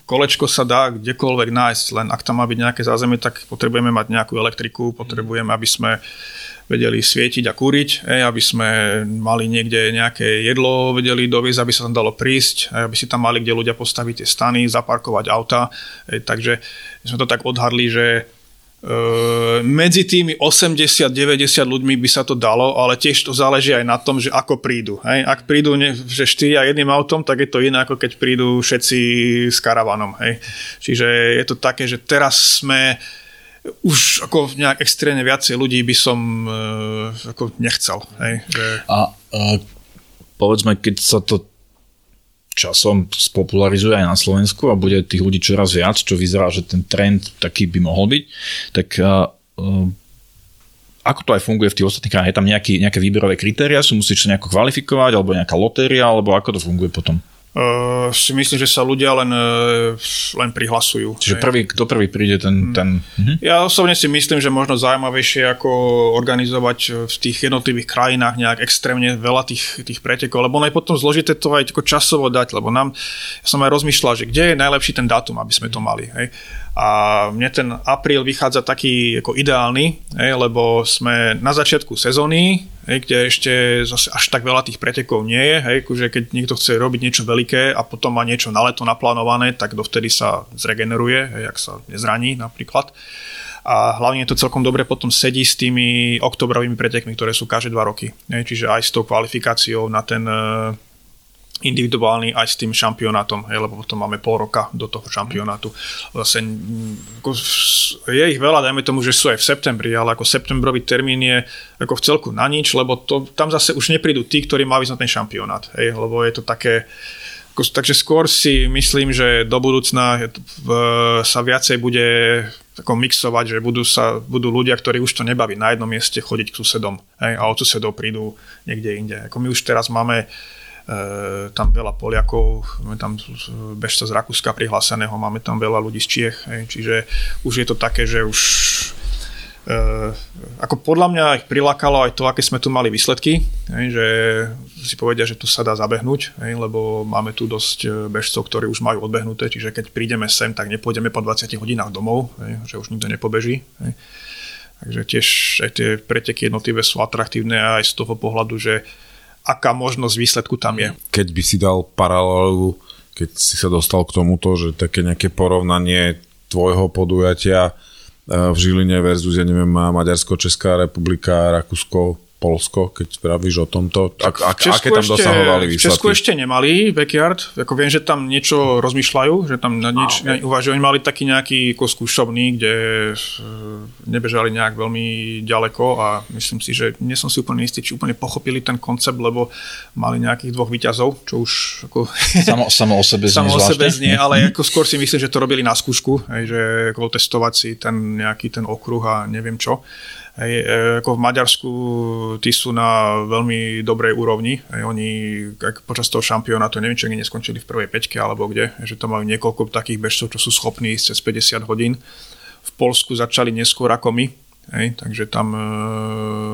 kolečko sa dá kdekoľvek nájsť, len ak tam má byť nejaké zázemie, tak potrebujeme mať nejakú elektriku, potrebujeme, aby sme vedeli svietiť a kúriť, hej, aby sme mali niekde nejaké jedlo, vedeli doviezť, aby sa tam dalo prísť, hej, aby si tam mali kde ľudia postaviť tie stany, zaparkovať auta. Hej, takže sme to tak odhadli, že e, medzi tými 80-90 ľuďmi by sa to dalo, ale tiež to záleží aj na tom, že ako prídu. Hej. Ak prídu ne, že štyria jedným autom, tak je to iné, ako keď prídu všetci s karavanom. Hej. Čiže je to také, že teraz sme už ako nejak extrémne viacej ľudí by som uh, ako nechcel. Hej, že... A uh, povedzme, keď sa to časom spopularizuje aj na Slovensku a bude tých ľudí čoraz viac, čo vyzerá, že ten trend taký by mohol byť, tak uh, ako to aj funguje v tých ostatných krajinách? Je tam nejaký, nejaké výberové kritéria? Sú musíš sa nejako kvalifikovať? Alebo nejaká lotéria? Alebo ako to funguje potom? Uh, si myslím, že sa ľudia len, uh, len prihlasujú. Čiže prvý, kto prvý príde, ten... ten... Uh-huh. Ja osobne si myslím, že možno zaujímavejšie ako organizovať v tých jednotlivých krajinách nejak extrémne veľa tých, tých pretekov, lebo je potom zložité to aj časovo dať, lebo nám, ja som aj rozmýšľal, že kde je najlepší ten dátum, aby sme to mali. Hej. A mne ten apríl vychádza taký ako ideálny, lebo sme na začiatku sezóny, kde ešte zase až tak veľa tých pretekov nie je. Hej, keď niekto chce robiť niečo veľké a potom má niečo na leto naplánované, tak dovtedy sa zregeneruje, ak sa nezraní napríklad. A hlavne to celkom dobre potom sedí s tými oktobrovými pretekmi, ktoré sú každé dva roky. Čiže aj s tou kvalifikáciou na ten individuálny aj s tým šampionátom, lebo potom máme pol roka do toho šampionátu. Ako, je ich veľa, dajme tomu, že sú aj v septembri, ale ako septembrový termín je ako v celku na nič, lebo to, tam zase už neprídu tí, ktorí majú ísť na ten šampionát, hej, lebo je to také, ako, takže skôr si myslím, že do budúcna sa viacej bude ako mixovať, že budú, sa, budú ľudia, ktorí už to nebaví na jednom mieste chodiť k susedom hej, a od susedov prídu niekde inde. Ako my už teraz máme E, tam veľa Poliakov, máme tam bežca z Rakúska prihláseného, máme tam veľa ľudí z Čiech, čiže už je to také, že už e, ako podľa mňa ich prilákalo aj to, aké sme tu mali výsledky, že si povedia, že tu sa dá zabehnúť, lebo máme tu dosť e, bežcov, ktorí už majú odbehnuté, čiže keď prídeme sem, tak nepôjdeme po 20 hodinách domov, že už nikto nepobeží. Takže tiež aj tie preteky jednotlivé sú atraktívne aj z toho pohľadu, že aká možnosť výsledku tam je. Keď by si dal paralelu, keď si sa dostal k tomuto, že také nejaké porovnanie tvojho podujatia eh, v Žiline versus, ja neviem, Maďarsko, Česká republika, Rakúsko, Polsko, keď pravíš o tomto? Ak, ak, aké tam ešte, dosahovali výsledky? V Česku ešte nemali backyard, ako viem, že tam niečo rozmýšľajú, že tam na nič okay. uvažujú. Oni mali taký nejaký ako skúšovný, kde e, nebežali nejak veľmi ďaleko a myslím si, že nie som si úplne istý, či úplne pochopili ten koncept, lebo mali nejakých dvoch výťazov, čo už ako... Samo, samo o sebe znie Samo o sebe znie, ale ako skôr si myslím, že to robili na skúšku, že ako testovať si ten nejaký ten okruh a neviem čo Hej, e, ako v Maďarsku tí sú na veľmi dobrej úrovni. Hej, oni počas toho šampionátu, neviem, či oni neskončili v prvej peťke alebo kde, že to majú niekoľko takých bežcov, čo sú schopní ísť cez 50 hodín. V Polsku začali neskôr ako my, hej, takže tam, e,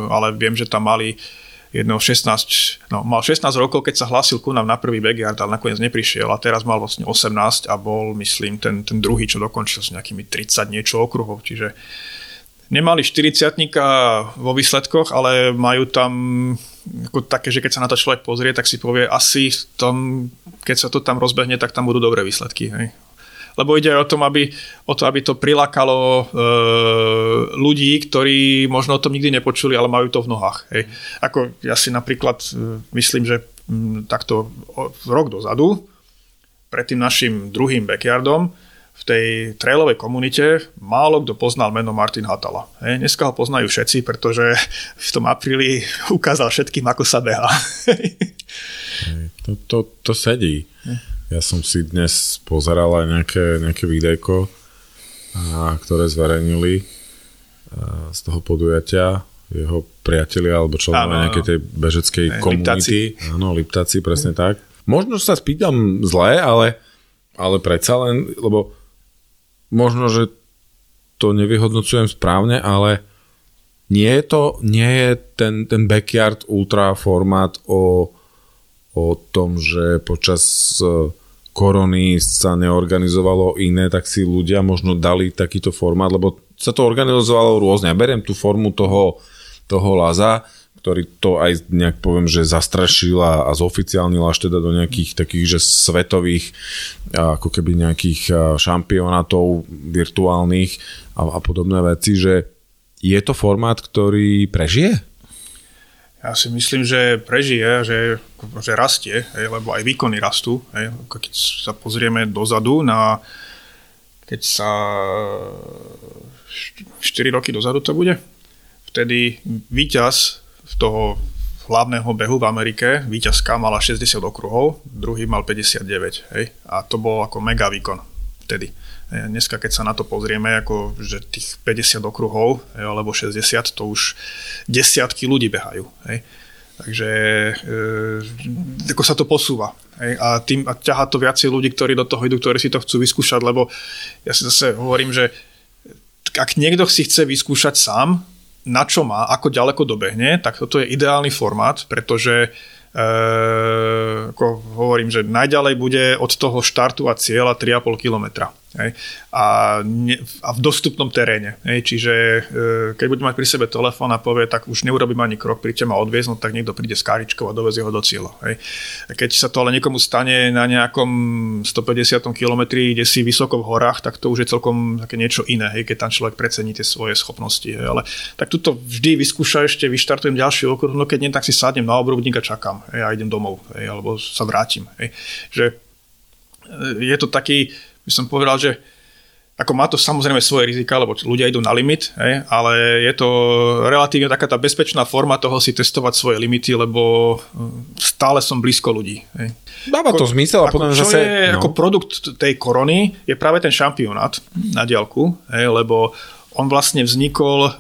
ale viem, že tam mali jedného 16, no, mal 16 rokov, keď sa hlásil ku nám na prvý backyard, ale nakoniec neprišiel a teraz mal vlastne 18 a bol, myslím, ten, ten druhý, čo dokončil s nejakými 30 niečo okruhov, čiže nemali 40 vo výsledkoch, ale majú tam ako také, že keď sa na to človek pozrie, tak si povie, asi tom, keď sa to tam rozbehne, tak tam budú dobré výsledky. Hej. Lebo ide o, tom, aby, o to, aby to prilákalo e, ľudí, ktorí možno o tom nikdy nepočuli, ale majú to v nohách. Hej. Ako ja si napríklad e, myslím, že m, takto o, rok dozadu, pred tým našim druhým backyardom, v tej trailovej komunite málo kto poznal meno Martin Hatala. Hej, dneska ho poznajú všetci, pretože v tom apríli ukázal všetkým, ako sa beha. to, to, to sedí. Ja som si dnes pozeral aj nejaké, nejaké videjko, a, ktoré zverejnili a, z toho podujatia jeho priatelia alebo členovia nejakej tej bežeckej komunity. Áno, Liptáci, presne tak. Možno sa spýtam zle, ale, ale predsa len, lebo možno, že to nevyhodnocujem správne, ale nie je to, nie je ten, ten backyard ultra formát o, o tom, že počas e, korony sa neorganizovalo iné, tak si ľudia možno dali takýto formát, lebo sa to organizovalo rôzne. Ja beriem tú formu toho, toho laza, ktorý to aj nejak poviem, že zastrašil a, a zoficiálnil až teda do nejakých takých, že svetových ako keby nejakých šampionátov virtuálnych a, a podobné veci, že je to formát, ktorý prežije? Ja si myslím, že prežije, že, že rastie, hej, lebo aj výkony rastú. Keď sa pozrieme dozadu na keď sa 4 roky dozadu to bude, vtedy víťaz toho hlavného behu v Amerike, víťazka mala 60 okruhov, druhý mal 59, hej, a to bol ako mega výkon vtedy. Dneska, keď sa na to pozrieme, ako, že tých 50 okruhov, hej, alebo 60, to už desiatky ľudí behajú. Hej. Takže e, ako sa to posúva. Hej, a, tým, a ťaha to viacej ľudí, ktorí do toho idú, ktorí si to chcú vyskúšať, lebo ja si zase hovorím, že ak niekto si chce vyskúšať sám, na čo má, ako ďaleko dobehne, tak toto je ideálny formát, pretože e, ako hovorím, že najďalej bude od toho štartu a cieľa 3,5 kilometra. Hej. A, ne, a v dostupnom teréne. Hej. Čiže e, keď bude mať pri sebe telefón a povie, tak už neurobím ani krok, príďte ma odviezť, no tak niekto príde s káričkou a dovezie ho do cieľa. Hej. Keď sa to ale niekomu stane na nejakom 150 kilometri, kde si vysoko v horách, tak to už je celkom také niečo iné, hej, keď tam človek precení tie svoje schopnosti. Hej. Ale tak tuto vždy vyskúša ešte, vyštartujem ďalší okruh, no keď nie, tak si sadnem na obrubník a čakám hej, a idem domov, hej, alebo sa vrátim. Hej. Že e, je to taký, by som povedal, že ako má to samozrejme svoje rizika, lebo ľudia idú na limit, hej, ale je to relatívne taká tá bezpečná forma toho si testovať svoje limity, lebo hm, stále som blízko ľudí. Hej. Dáva to zmysel a potom čo zase... je no. ako produkt tej korony je práve ten šampionát na diálku, hej, lebo on vlastne vznikol, e,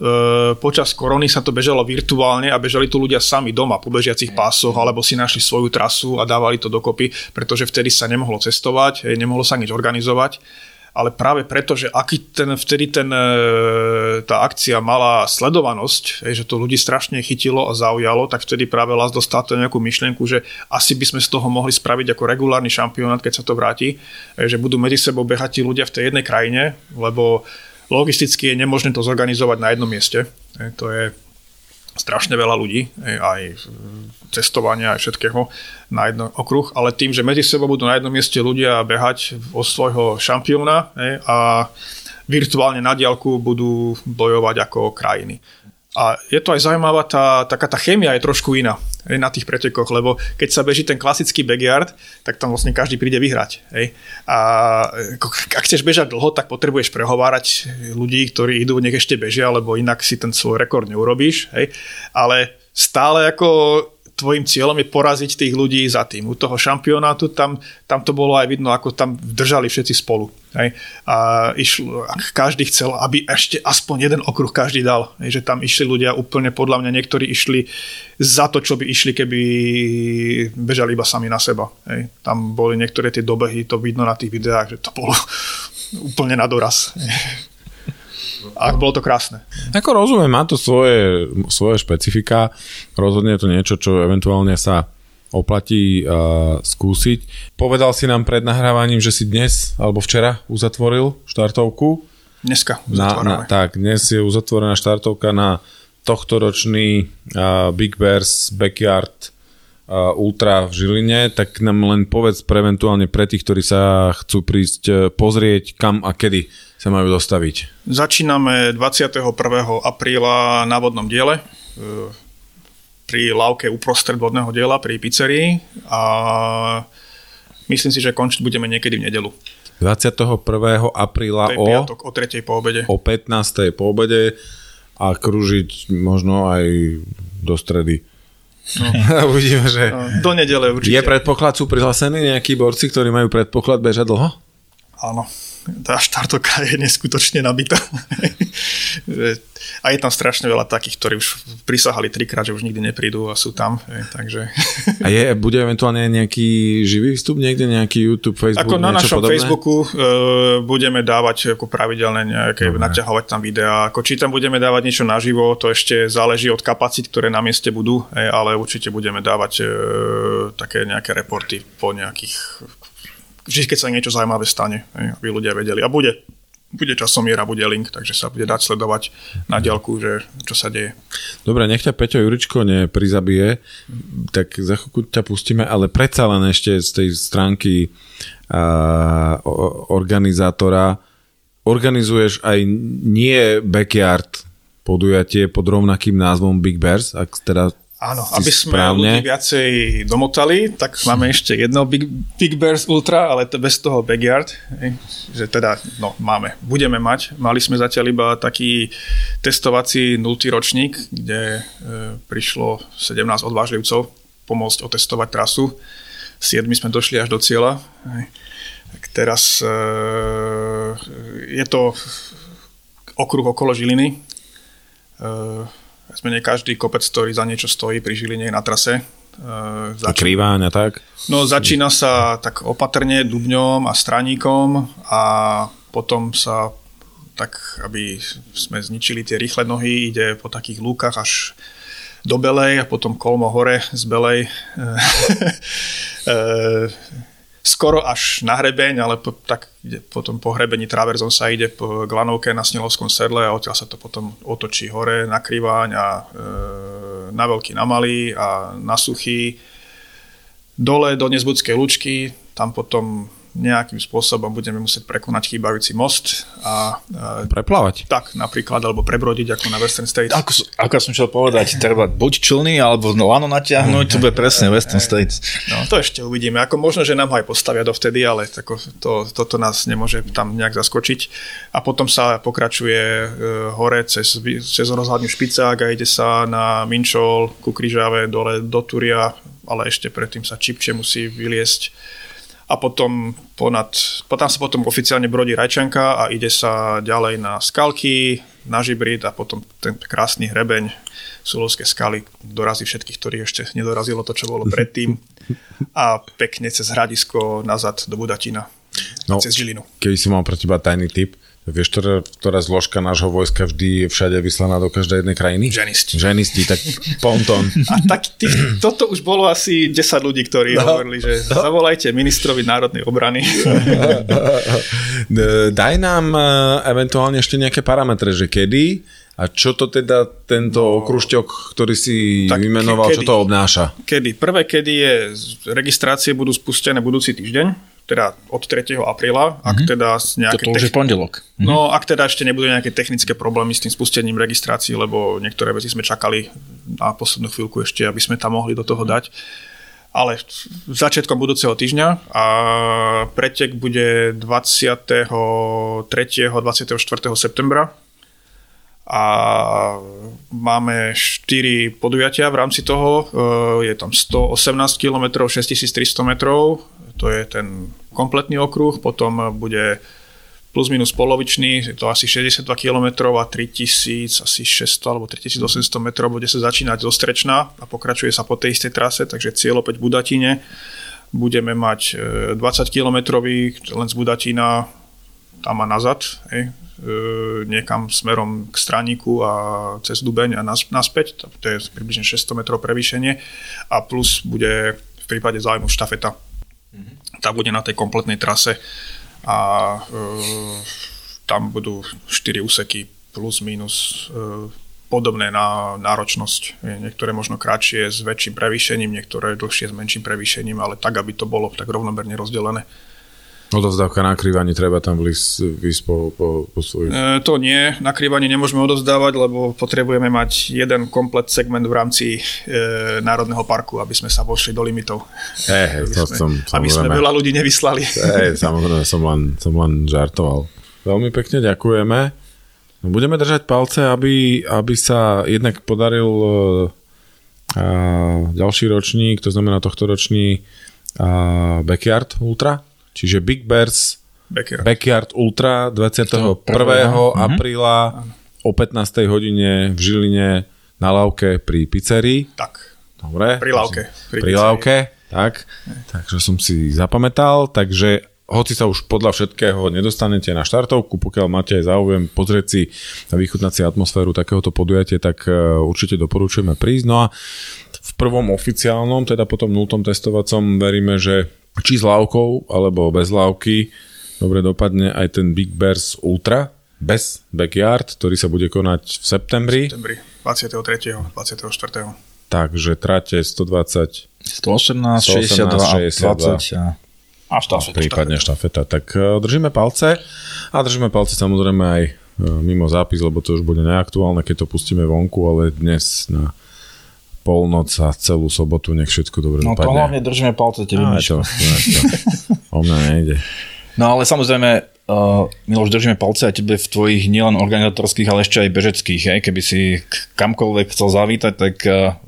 počas korony sa to bežalo virtuálne a bežali tu ľudia sami doma po bežiacich pásoch alebo si našli svoju trasu a dávali to dokopy, pretože vtedy sa nemohlo cestovať, nemohlo sa nič organizovať. Ale práve preto, že aký ten, vtedy ten, e, tá akcia mala sledovanosť, že to ľudí strašne chytilo a zaujalo, tak vtedy práve Las dostal to nejakú myšlienku, že asi by sme z toho mohli spraviť ako regulárny šampionát, keď sa to vráti, že budú medzi sebou behať tí ľudia v tej jednej krajine, lebo logisticky je nemožné to zorganizovať na jednom mieste. To je strašne veľa ľudí, aj cestovania, aj všetkého na jedno okruh, ale tým, že medzi sebou budú na jednom mieste ľudia behať o svojho šampióna a virtuálne na diálku budú bojovať ako krajiny. A je to aj zaujímavá, tá, taká tá chémia je trošku iná na tých pretekoch, lebo keď sa beží ten klasický backyard, tak tam vlastne každý príde vyhrať. Hej. A ak chceš bežať dlho, tak potrebuješ prehovárať ľudí, ktorí idú, nech ešte bežia, lebo inak si ten svoj rekord neurobíš. Hej. Ale stále ako tvojim cieľom je poraziť tých ľudí za tým. U toho šampionátu tam, tam to bolo aj vidno, ako tam držali všetci spolu. Hej. A išlo, každý chcel, aby ešte aspoň jeden okruh každý dal. Hej, že tam išli ľudia úplne, podľa mňa niektorí išli za to, čo by išli, keby bežali iba sami na seba. Hej. Tam boli niektoré tie dobehy, to vidno na tých videách, že to bolo úplne na doraz. A bolo to krásne. Ako rozumiem, má to svoje, svoje špecifika. Rozhodne je to niečo, čo eventuálne sa oplatí uh, skúsiť. Povedal si nám pred nahrávaním, že si dnes alebo včera uzatvoril štartovku. Dneska na, na, Tak, dnes je uzatvorená štartovka na tohtoročný uh, Big Bears Backyard uh, Ultra v Žiline, tak nám len povedz pre eventuálne pre tých, ktorí sa chcú prísť uh, pozrieť, kam a kedy sa majú dostaviť? Začíname 21. apríla na vodnom diele e, pri lávke uprostred vodného diela pri pizzerii a myslím si, že končiť budeme niekedy v nedelu. 21. apríla o, piatok, o 3. po obede. O 15. po obede a kružiť možno aj do stredy. No. Uvidíme, že... No, do nedele určite. Je predpoklad, sú prihlásení nejakí borci, ktorí majú predpoklad bežať dlho? Áno tá štartovka je neskutočne nabitá. a je tam strašne veľa takých, ktorí už prisahali trikrát, že už nikdy neprídu a sú tam. Takže... a je, bude eventuálne nejaký živý vstup niekde, nejaký YouTube, Facebook, Ako na našom podobné? Facebooku uh, budeme dávať ako pravidelne nejaké, Dobre. naťahovať tam videá. Ako či tam budeme dávať niečo naživo, to ešte záleží od kapacít, ktoré na mieste budú, ale určite budeme dávať uh, také nejaké reporty po nejakých vždy, keď sa niečo zaujímavé stane, aby ľudia vedeli. A bude, bude časomiera, bude link, takže sa bude dať sledovať na diaľku, že čo sa deje. Dobre, nech ťa Peťo Juričko neprizabije, tak za chvíľku ťa pustíme, ale predsa len ešte z tej stránky a, organizátora organizuješ aj nie backyard podujatie pod rovnakým názvom Big Bears, ak teda Áno, aby sme správne. ľudí viacej domotali, tak máme ešte jedno Big, Big Bears Ultra, ale to bez toho backyard, že teda, no máme, budeme mať. Mali sme zatiaľ iba taký testovací nultý ročník, kde e, prišlo 17 odvážlivcov pomôcť otestovať trasu. 7 sme došli až do cieľa. Tak teraz e, je to okruh okolo Žiliny. E, menej každý kopec, ktorý za niečo stojí pri Žiline na trase. E, začína, a tak? No začína sa tak opatrne dubňom a straníkom a potom sa tak, aby sme zničili tie rýchle nohy, ide po takých lúkach až do Belej a potom kolmo hore z Belej. E, skoro až na hrebeň, ale po, tak ide, potom po hrebení traverzom sa ide po Glanovke na Snelovskom sedle a odtiaľ sa to potom otočí hore na Kriváň a e, na Veľký na Malý a na Suchý. Dole do Nezbudskej Lučky, tam potom nejakým spôsobom budeme musieť prekonať chýbajúci most a... Preplávať. Tak, napríklad, alebo prebrodiť ako na Western States. Ako, ako som chcel povedať, treba buď člny, alebo lano natiahnuť, to bude presne Western States. No, to ešte uvidíme. Ako možno, že nám ho aj postavia dovtedy, ale tako, to, toto nás nemôže tam nejak zaskočiť. A potom sa pokračuje e, hore cez, cez rozhľadňu Špicák a ide sa na Minčol, ku Kryžave, dole do Turia, ale ešte predtým sa Čipče musí vyliesť a potom ponad, potom sa potom oficiálne brodí Rajčanka a ide sa ďalej na Skalky, na Žibrit a potom ten krásny hrebeň Sulovské skaly dorazí všetkých, ktorí ešte nedorazilo to, čo bolo predtým a pekne cez hradisko nazad do Budatina. No, cez Žilinu. Keby si mal pre teba tajný tip, Vieš, ktorá, ktorá zložka nášho vojska vždy je všade vyslaná do každej jednej krajiny? Ženisti. Ženisti, tak ponton. A tak tých, toto už bolo asi 10 ľudí, ktorí no, hovorili, že no. zavolajte ministrovi národnej obrany. Daj nám e, eventuálne ešte nejaké parametre, že kedy a čo to teda tento no, okružťok, ktorý si tak vymenoval, kedy, čo to obnáša? Kedy? Prvé kedy je, registrácie budú spustené budúci týždeň teda od 3. apríla, ak mm-hmm. teda nejaké... Toto už je pondelok. Mm-hmm. No, ak teda ešte nebudú nejaké technické problémy s tým spustením registrácií, lebo niektoré veci sme čakali na poslednú chvíľku ešte, aby sme tam mohli do toho dať. Ale začiatkom budúceho týždňa a pretek bude 23. 24. septembra a máme 4 podujatia v rámci toho. E, je tam 118 km, 6300 metrov, to je ten kompletný okruh, potom bude plus minus polovičný, je to asi 62 km a 3000, asi 600 alebo 3800 metrov bude sa začínať zo Strečna a pokračuje sa po tej istej trase, takže cieľ opäť Budatine. Budeme mať 20 km len z Budatina tam a nazad, hej, E, niekam smerom k straníku a cez Dubeň a naspäť, to je približne 600 metrov prevýšenie a plus bude v prípade zájmu štafeta. Mm-hmm. Tá bude na tej kompletnej trase a e, tam budú 4 úseky plus minus e, podobné na náročnosť. Niektoré možno kratšie s väčším prevýšením, niektoré dlhšie s menším prevýšením, ale tak, aby to bolo tak rovnomerne rozdelené. Odovzdávka nakrývaní treba tam vysť po, po, po svojich... E, to nie, nakrývanie nemôžeme odovzdávať, lebo potrebujeme mať jeden komplet segment v rámci e, Národného parku, aby sme sa vošli do limitov. Hey, to sme, som, aby sme veľa ľudí nevyslali. Hey, samozrejme, som len, som len žartoval. Veľmi pekne ďakujeme. No, budeme držať palce, aby, aby sa jednak podaril e, a, ďalší ročník, to znamená tohto ročný a, Backyard Ultra, Čiže Big Bears Backyard, Backyard Ultra 21. 1. apríla o 15. hodine v Žiline na Lauke pri pizzerii. Tak. Dobre. Pri Lauke. Pri, pri Lauke, tak. Takže som si zapamätal, takže hoci sa už podľa všetkého nedostanete na štartovku, pokiaľ máte aj záujem pozrieť si a vychutnať si atmosféru takéhoto podujatia, tak e, určite doporučujeme prísť. No a v prvom oficiálnom, teda potom nultom testovacom, veríme, že či s lávkou alebo bez lávky dobre dopadne aj ten Big Bears Ultra bez backyard, ktorý sa bude konať v septembri. V septembri 23. 24. Takže trate 120 118, 62, 20 a, a štafeta. Prípadne štafeta. Tak uh, držíme palce a držíme palce samozrejme aj uh, mimo zápis, lebo to už bude neaktuálne, keď to pustíme vonku, ale dnes na polnoc a celú sobotu, nech všetko dobre no, dopadne. No to hlavne držíme palce tebe, Aj to, to, o mňa nejde. No ale samozrejme, uh, Miloš, držíme palce aj tebe v tvojich nielen organizátorských, ale ešte aj bežeckých. Hej? Keby si kamkoľvek chcel zavítať, tak uh,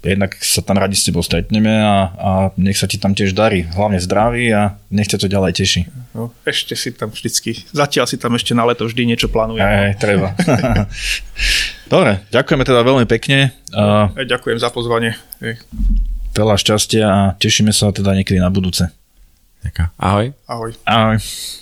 jednak sa tam radi s tebou stretneme a, a nech sa ti tam tiež darí. Hlavne zdraví a nech ťa to ďalej teší. No, ešte si tam vždycky, zatiaľ si tam ešte na leto vždy niečo plánuje. Aj, treba. Dobre, ďakujeme teda veľmi pekne. Uh, ďakujem za pozvanie. Veľa šťastia a tešíme sa teda niekedy na budúce. Ďakujem. Ahoj. Ahoj. Ahoj.